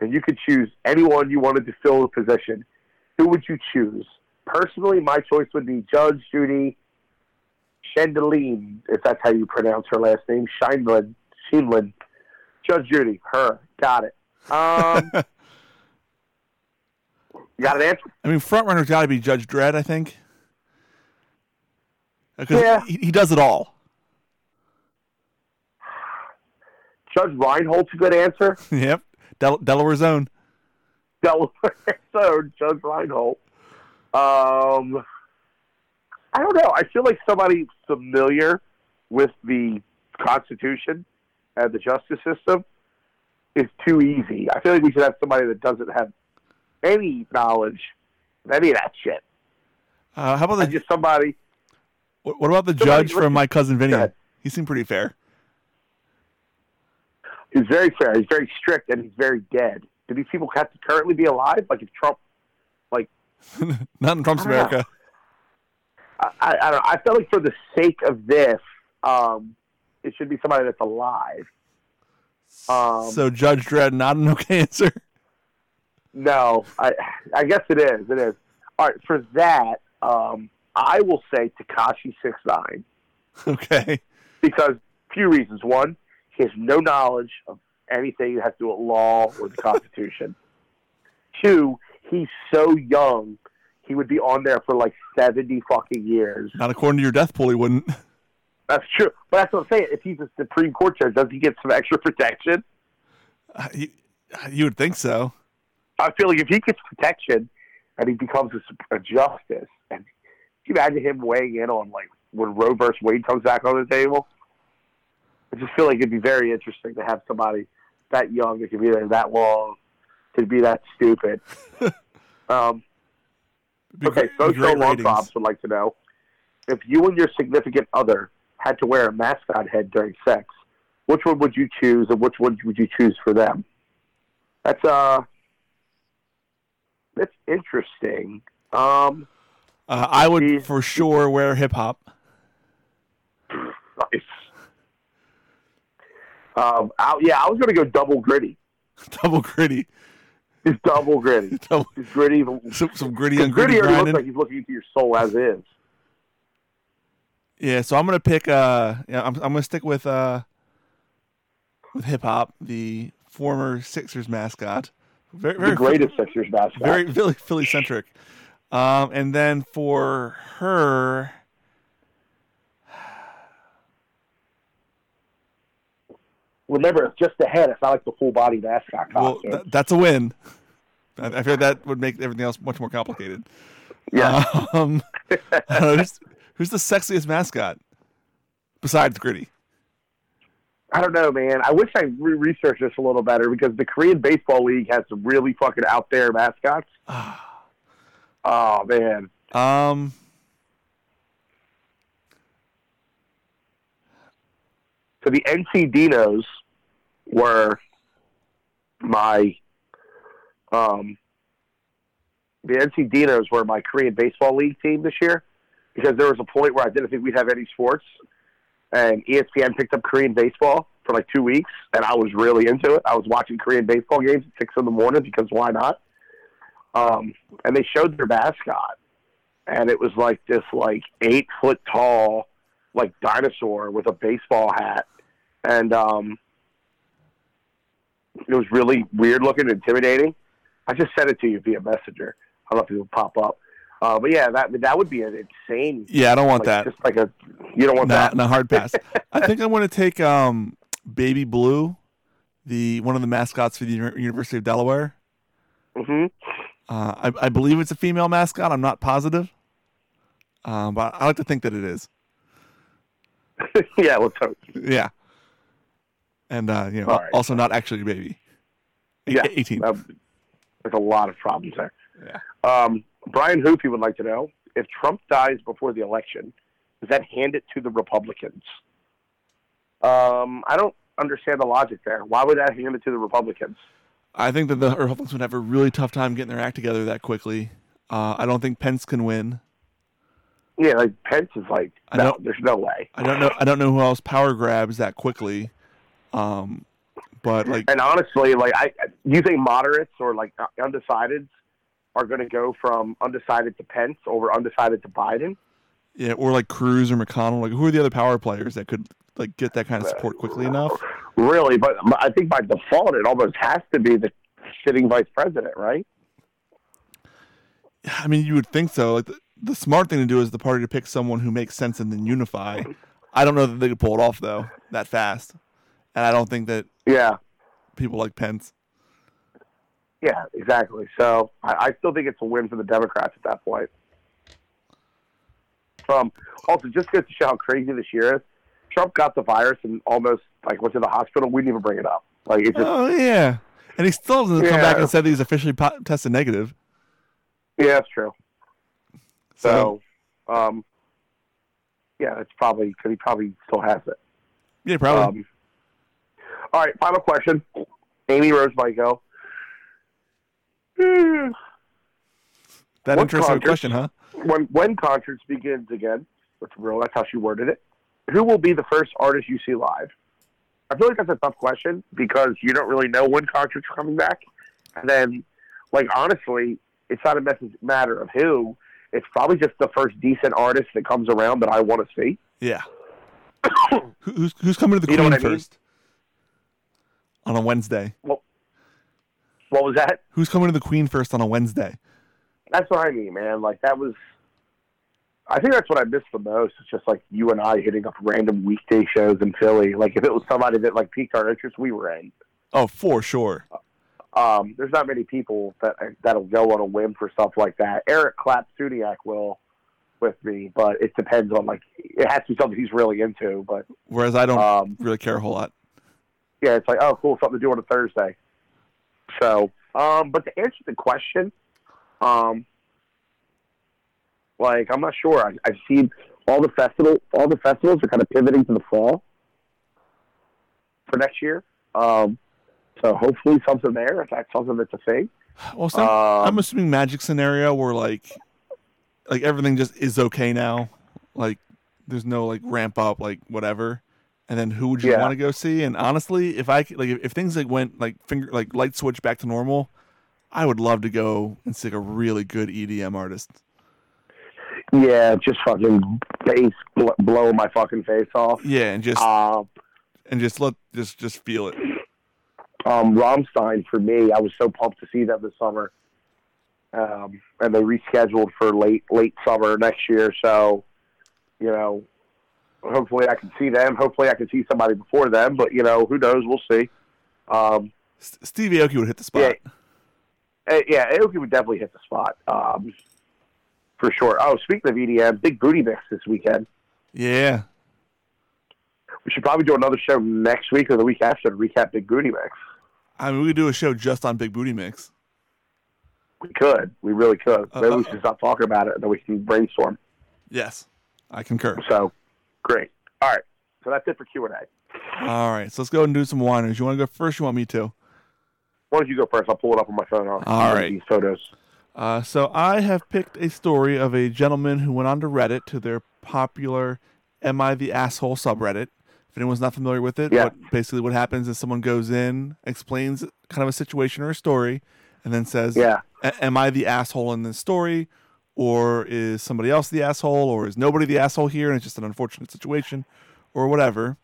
and you could choose anyone you wanted to fill the position, who would you choose? Personally, my choice would be Judge Judy Chendeline, if that's how you pronounce her last name. Scheindlin. Scheindlin. Judge Judy. Her. Got it. Um, you got an answer? I mean, front runner's got to be Judge Dredd. I think. Because Yeah. he, he does it all. Judge Reinhold's a good answer. yep, Del- Delaware Zone. Delaware so Judge Reinhold. Um, I don't know. I feel like somebody familiar with the Constitution and the justice system is too easy. I feel like we should have somebody that doesn't have any knowledge of any of that shit. Uh, how about the? just somebody. What, what about the somebody- judge from My Cousin Vinny? He seemed pretty fair. He's very fair. He's very strict, and he's very dead. Do these people have to currently be alive? Like if Trump, like Not in Trump's I. America. I, I, I don't. know. I feel like for the sake of this, um, it should be somebody that's alive. Um, so Judge Dredd, not an okay answer. No, I I guess it is. It is. All right, for that, um, I will say Tekashi six nine Okay. because few reasons. One, He has no knowledge of anything that has to do with law or the Constitution. Two, he's so young, he would be on there for like 70 fucking years. Not according to your death pool, he wouldn't. That's true. But that's what I'm saying. If he's a Supreme Court judge, does he get some extra protection? Uh, you, you would think so. I feel like if he gets protection and he becomes a, a justice, and can you imagine him weighing in on like when Roe versus Wade comes back on the table? I just feel like it'd be very interesting to have somebody that young that could be there that long, to be that stupid. um, okay, gr- be social great law ratings. props would like to know if you and your significant other had to wear a mascot head during sex, which one would you choose, and which one would you choose for them? That's uh, that's interesting. Um, Uh, I would Jeez. for sure wear hip hop. nice. Um, I, yeah, I was going to go double gritty. Double gritty. It's double gritty. Double, It's gritty. some, some gritty on gritty gritty looks like he's looking into your soul as is. Yeah, so I'm gonna pick. Uh, yeah, I'm I'm gonna stick with uh, with hip hop, the former Sixers mascot. Very, very the greatest Sixers mascot. very Philly Philly centric. Um, and then for her, Remember, it's just the head. It's not like the full body mascot well, th- that's a win. I, I feel that would make everything else much more complicated. yeah. Um, know, who's, who's the sexiest mascot besides Gritty? I don't know, man. I wish I re- researched this a little better because the Korean Baseball League has some really fucking out there mascots. Oh man, Um, so the NC Dinos were my um the NC Dinos were my Korean Baseball League team this year because there was a point where I didn't think we'd have any sports, and ESPN picked up Korean baseball for like two weeks, and I was really into it. I was watching Korean baseball games at six in the morning because why not? Um, and they showed their mascot, and it was like this like eight foot tall like dinosaur with a baseball hat, and um, it was really weird looking, intimidating. I just sent it to you via messenger. I don't know if it will pop up. Uh, but yeah, that that would be an insane. yeah, I don't want like, that. Just like a, you don't want Not, that. not a hard pass. I think I'm going to take um, Baby Blue, the one of the mascots for the University of Delaware. hmm Uh, I, I believe it's a female mascot. I'm not positive, um, but I like to think that it is. yeah, let's hope. Yeah, and uh, you know, right. also not actually a baby. A- Yeah, 18. that- there's a lot of problems there. Yeah. Um, Brian Hoopy would like to know if Trump dies before the election, does that hand it to the Republicans? Um, I don't understand the logic there. Why would that hand it to the Republicans? I think that the Republicans would have a really tough time getting their act together that quickly. Uh, I don't think Pence can win. Yeah, like Pence is like, no, there's no way. I don't know. I don't know who else power grabs that quickly. Um, but like, And honestly, like, I you think moderates or like undecideds are going to go from undecided to Pence over undecided to Biden? yeah, or like Cruz or McConnell. Like, who are the other power players that could like get that kind of support quickly enough? Really, but I think by default it almost has to be the sitting vice president, right? I mean, you would think so. Like, the, the smart thing to do is the party to pick someone who makes sense and then unify. I don't know that they could pull it off though that fast, and I don't think that Yeah, people like Pence. yeah, exactly. So I, I still think it's a win for the Democrats at that point. Um, also, just goes to show how crazy this year is. Trump got the virus and almost like went to the hospital. We didn't even bring it up. Like just, Oh yeah, and he still doesn't come back and said he's officially po- tested negative. yeah, that's true. So, So, um, yeah, it's probably because he probably still has it. yeah, probably. Um, all right, final question. Amy Rose Michael. Hmm, that what interesting concerts- question, huh? When when concerts begins again, which real that's how she worded it. Who will be the first artist you see live? I feel like that's a tough question because you don't really know when concerts are coming back. And then, like honestly, it's not a matter of who. It's probably just the first decent artist that comes around that I want to see. Yeah. Who's who's coming to the You Queen what I mean? On a Wednesday? What was that? Who's coming to the Queen first on a Wednesday? That's what I mean, man. Like that was. I think that's what I missed the most. It's just like you and I hitting up random weekday shows in Philly. Like if it was somebody that like piqued our interest, we were in. Oh, for sure. Um, there's not many people that that'll go on a whim for stuff like that. Eric Klapsuniak will with me, but it depends on like it has to be something he's really into. But Whereas I don't um, really care a whole lot. Yeah, it's like oh cool, something to do on a Thursday. So, um, but to answer the question, um, like I'm not sure. I, I've seen all the festival, all the festivals are kind of pivoting to the fall for next year. Um, so hopefully something there. If that's something that's a thing. Well, so Um, I'm assuming magic scenario where like, like everything just is okay now. Like, there's no like ramp up, like whatever. And then who would you Yeah. want to go see? And honestly, if I could, like, if, things like went like finger like light switch back to normal, I would love to go and see like, a really good EDM artist. Yeah, just fucking bass bl- blowing my fucking face off. Yeah, and just Um, and just let just just feel it. um, Rammstein for me, I was so pumped to see them this summer, um, and they rescheduled for late late summer next year. So, you know, hopefully I can see them. Hopefully I can see somebody before them. But you know, who knows? We'll see. Um, Steve Aoki would hit the spot. Yeah. eh, yeah, Aoki would definitely hit the spot um, for sure. Oh, speaking of EDM, big booty mix this weekend. Yeah. We should probably do another show next week or the week after to recap Big Booty Mix. I mean, we could do a show just on Big Booty Mix. We could. We really could. Uh, Maybe uh, we should stop talking about it and then we can brainstorm. Yes, I concur. So, great. All right. So that's it for Q&A. All right, so let's go and do some whiners. You want to go first? You want me to? Why don't you go first? I'll pull it up on my phone. I'll All right. These photos. Uh, so I have picked a story of a gentleman who went onto Reddit to their popular "Am I the Asshole" subreddit. If anyone's not familiar with it, Yeah. what, basically what happens is someone goes in, explains kind of a situation or a story, and then says, Yeah. "Am I the asshole in this story, or is somebody else the asshole, or is nobody the asshole here, and it's just an unfortunate situation, or whatever."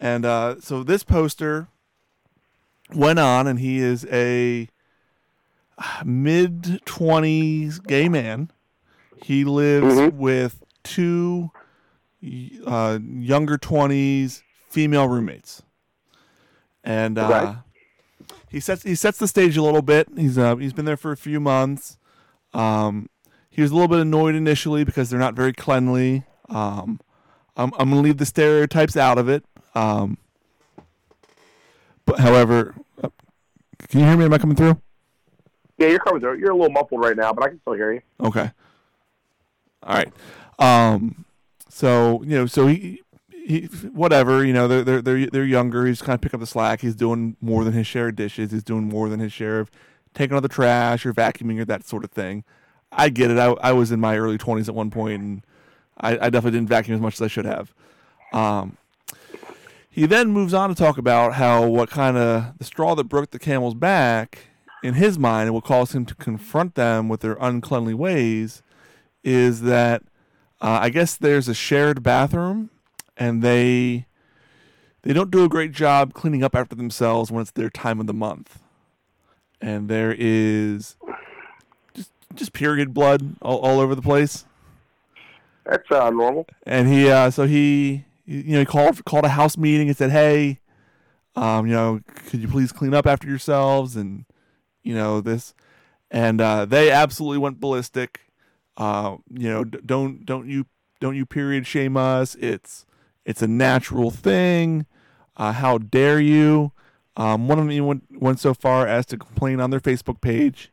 And uh, so this poster went on, and he is a mid 20s gay man. He lives Mhm. with two uh, younger 20s female roommates. And uh, Okay. he sets he sets the stage a little bit. He's uh, he's been there for a few months. Um, he was a little bit annoyed initially because they're not very cleanly. Um, I'm I'm gonna leave the stereotypes out of it. Um, but however, uh, can you hear me? Am I coming through? Yeah, you're coming through. You're a little muffled right now, but I can still hear you. Okay. All right. Um. So you know, so he, he, whatever. You know, they're they're they're they're younger. He's kind of picking up the slack. He's doing more than his share of dishes. He's doing more than his share of taking out the trash or vacuuming or that sort of thing. I get it. I I was in my early twenties at one point, and I, I definitely didn't vacuum as much as I should have. Um. He then moves on to talk about how what kind of the straw that broke the camel's back in his mind and what caused him to confront them with their uncleanly ways is that uh, I guess there's a shared bathroom and they they don't do a great job cleaning up after themselves when it's their time of the month. And there is just period blood all, all over the place. That's uh, normal. And he uh, so he you know he called called a house meeting and said, "Hey, um, you know, could you please clean up after yourselves?" And you know this, and uh, they absolutely went ballistic. Uh, you know, don't don't you don't you period shame us? It's it's a natural thing. Uh, how dare you? Um, one of them even went, went so far as to complain on their Facebook page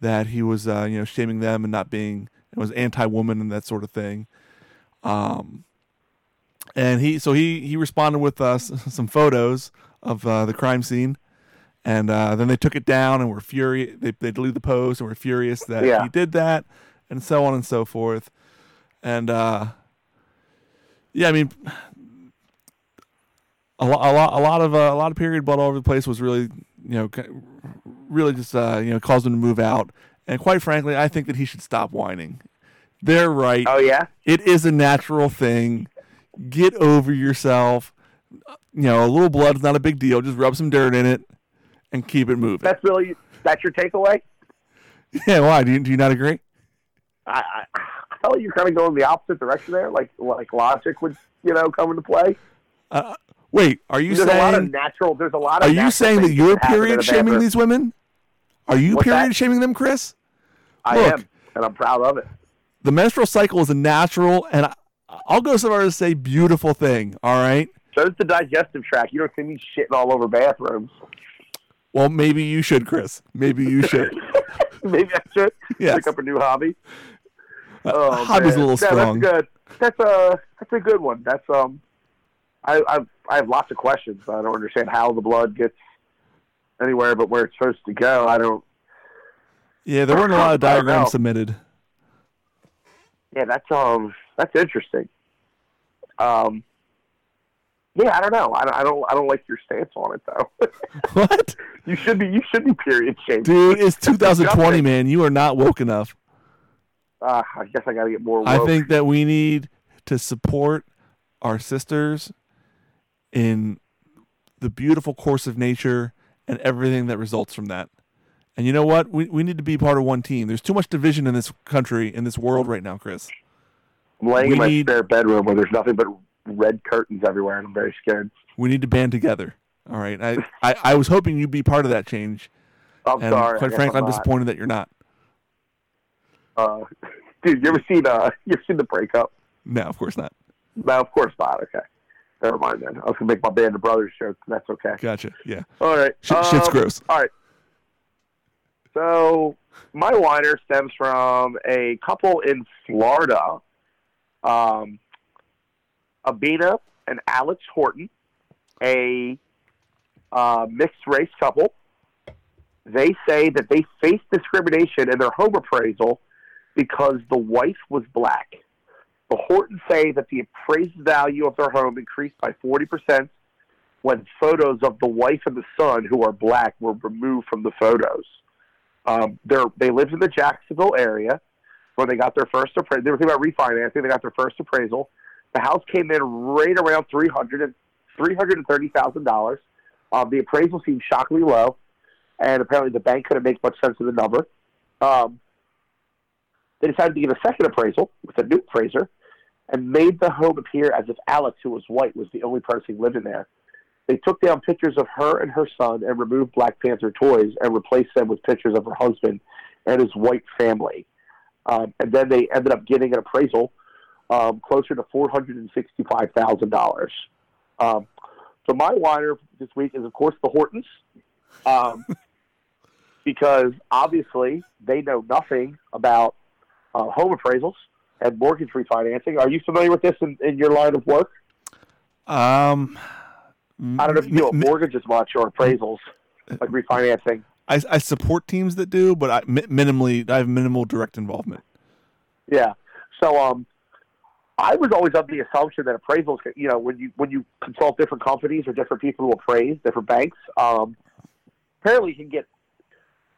that he was uh, you know shaming them and not being it was anti-woman and that sort of thing. Um, and he so he he responded with uh, some photos of uh, the crime scene, and uh, then they took it down and were furious. They they deleted the post and were furious that Yeah. he did that, and so on and so forth. And uh, yeah, I mean, a lot a lot a lot of uh, a lot of period blood all over the place was really you know really just uh, you know caused him to move out. And quite frankly, I think that he should stop whining. They're right Oh yeah. it is a natural thing. Get over yourself. You know, a little blood's not a big deal. Just rub some dirt in it and keep it moving. That's really that's your takeaway. Yeah, why? Do you, do you not agree? I, I, I like you're kind of going the opposite direction there. Like like logic would you know come into play. Uh, wait, are you saying there's a lot of natural. There's a lot of. Are you saying that you're happen in a period shaming these women? Are you What's period that? shaming them, Chris? I Look. am, and I'm proud of it. The menstrual cycle is a natural, and I, I'll go so far as to say beautiful thing. All right. So does the digestive tract. You don't see me shitting all over bathrooms. Well, maybe you should, Chris. Maybe you should. Maybe I should Yes. pick up a new hobby. Oh, Hobby's a man. little Yeah. That's good. That's a that's a good one. That's um, I I I have lots of questions. I don't understand how the blood gets anywhere but where it's supposed to go. I don't. Yeah, there weren't a lot of I don't know. diagrams submitted. Yeah, that's um that's interesting. Um, yeah, I don't know. I don't I don't, I don't like your stance on it though. What? you should be you should be period shamed. Dude, it's 2020, man. You are not woke enough. Uh, I guess I got to get more. Woke. I think that we need to support our sisters in the beautiful course of nature and everything that results from that. And you know what? We, we need to be part of one team. There's too much division in this country, in this world right now, Chris. I'm laying we in my need- spare bedroom where there's nothing but red curtains everywhere, and I'm very scared. We need to band together. All right. I, I, I was hoping you'd be part of that change. I'm And sorry. Quite frankly, I'm not. disappointed that you're not. Uh, dude, you ever seen uh, you ever seen the breakup? No, of course not. No, of course not. Okay, never mind then. I was gonna make my band of brothers joke. That's okay. Gotcha. Yeah. All right. Sh- shit's um, gross. All right. So my whiner stems from a couple in Florida, um, Abena and Alex Horton, a uh, mixed race couple. They say that they faced discrimination in their home appraisal because the wife was black. The Hortons say that the appraised value of their home increased by 40% when photos of the wife and the son, who are black, were removed from the photos. Um, they're, they lived in the Jacksonville area when they got their first appraisal. They were thinking about refinancing. They got their first appraisal. The house came in right around three hundred three hundred and thirty thousand dollars. Um, the appraisal seemed shockingly low, and apparently the bank couldn't make much sense of the number. Um, they decided to give a second appraisal with a new appraiser, and made the home appear as if Alex, who was white, was the only person living there. They took down pictures of her and her son and removed Black Panther toys and replaced them with pictures of her husband and his white family. Um, and then they ended up getting an appraisal um, closer to four hundred and sixty-five thousand dollars. Um, so my whiner this week is, of course, the Hortons, um, because obviously they know nothing about uh, home appraisals and mortgage refinancing. Are you familiar with this in, in your line of work? Um, I don't know if you do a m- m- mortgage as much or appraisals, like refinancing. I, I support teams that do, but I minimally I have minimal direct involvement. Yeah. So um, I was always of the assumption that appraisals, you know, when you when you consult different companies or different people who appraise different banks, um, apparently you can get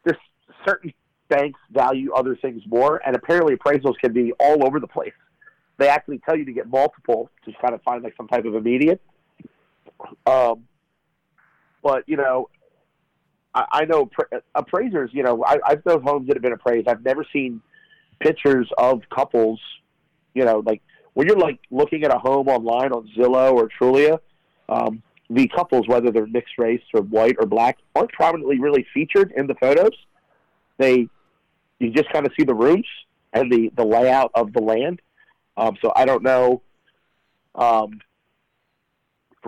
this certain banks value other things more, and apparently appraisals can be all over the place. They actually tell you to get multiple to kind of find like some type of immediate. Um, but you know, I, I know appra- appraisers. You know, I, I've known homes that have been appraised. I've never seen pictures of couples. You know, like when you're like looking at a home online on Zillow or Trulia, um, the couples, whether they're mixed race or white or black, aren't prominently really featured in the photos. They, you just kind of see the rooms and the the layout of the land. Um, so I don't know. Um,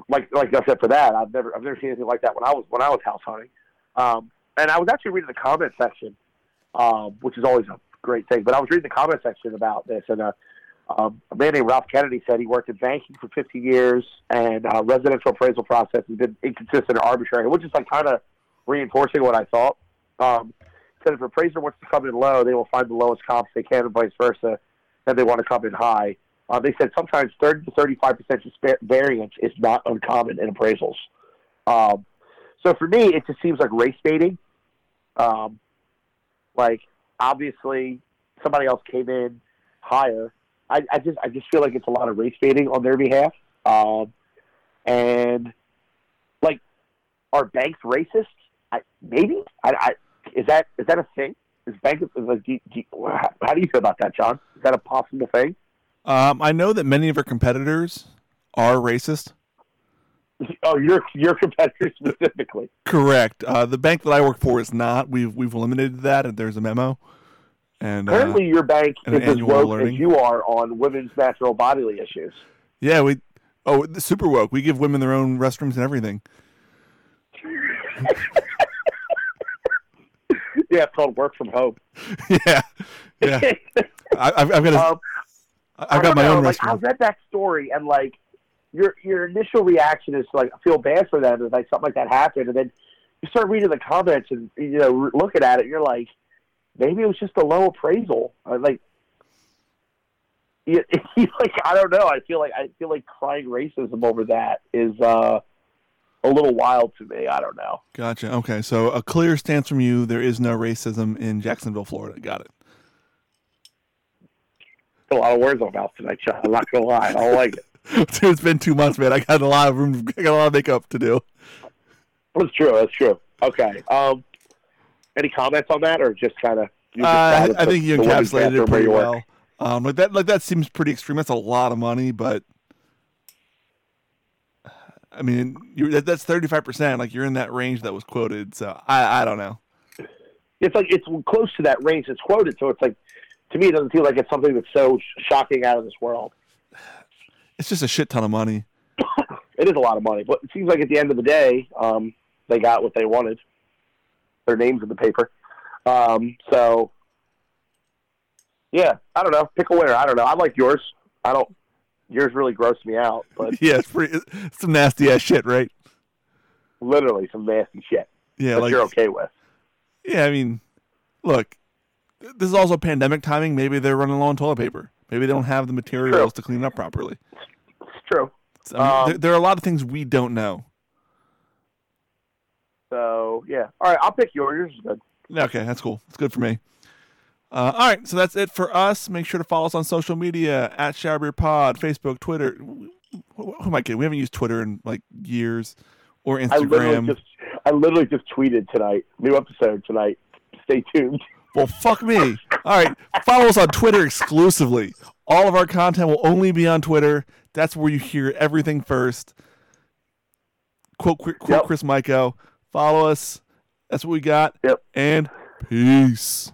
like like I said for that, I've never I've never seen anything like that when I was when I was house hunting. Um, and I was actually reading the comment section, um, which is always a great thing. But I was reading the comment section about this, and uh, um, a man named Ralph Kennedy said he worked in banking for 50 years, and uh, residential appraisal process has been inconsistent and arbitrary, which is like kind of reinforcing what I thought. Um, said if an appraiser wants to come in low, they will find the lowest comps they can, and vice versa. Then they want to come in high. Uh, they said sometimes 30 to 35 percent variance is not uncommon in appraisals. Um, so for me, it just seems like race baiting. Um, like obviously somebody else came in higher. I, I just I just feel like it's a lot of race baiting on their behalf. Um, and like, are banks racist? I, maybe. I, I is that is that a thing? Is bank like, do, do, how do you feel about that, John? Is that a possible thing? Um, I know that many of our competitors are racist. Oh, your your competitors specifically. Correct. Uh, the bank that I work for is not. We've we've eliminated that, and there's a memo. And uh, currently, your bank is as woke learning. as you are on women's natural bodily issues. yeah, we oh the super woke. We give women their own restrooms and everything. Yeah, it's called work from home. yeah, yeah. I, I've, I've got a, Um, I've got my know, own like, I restroom. read that story and like your your initial reaction is to, like feel bad for them if like something like that happened, and then you start reading the comments and you know looking at it, you're like, maybe it was just a low appraisal. Like, you, like I don't know. I feel like I feel like crying racism over that is uh, a little wild to me. I don't know. Gotcha. Okay, so a clear stance from you: there is no racism in Jacksonville, Florida. Got it. Got a lot of words on my mouth tonight, John. I'm not gonna lie. I don't like it. Dude, it's been two months, man. I got a lot of room. I got a lot of makeup to do. That's true. That's true. Okay. Um, any comments on that, or just kind of? Uh, I think you encapsulated it pretty well. Um, like that, like that seems pretty extreme. That's a lot of money, but I mean, you that, that's thirty five percent. Like you're in that range that was quoted. So I, I don't know. It's like it's close to that range that's quoted, so it's like to me, it doesn't feel like it's something that's so shocking out of this world. It's just a shit ton of money. It is a lot of money, but it seems like at the end of the day, um, they got what they wanted. Their names in the paper. Um, so, yeah, I don't know. Pick a winner. I don't know. I like yours. I don't. Yours really grossed me out, but Yeah, it's pretty. It's some nasty ass shit, right? literally some nasty shit Yeah, like you're okay with. yeah. I mean, look, this is also pandemic timing. Maybe they're running low on toilet paper. Maybe they don't have the materials to clean it up properly. It's true. I mean, Um, there, there are a lot of things we don't know. So yeah. All right, I'll pick yours. Yours is good. Okay, that's cool. It's good for me. Uh, all right, so that's it for us. Make sure to follow us on social media at Showerbeer Pod, Facebook, Twitter. Who am I kidding? We haven't used Twitter in like years or I literally Instagram. just I literally just tweeted tonight. New episode tonight. Stay tuned. Well, fuck me. All right, follow us on Twitter exclusively. All of our content will only be on Twitter. That's where you hear everything first. Quote, quote Yep. Chris Mico. Follow us. That's what we got. Yep. And peace.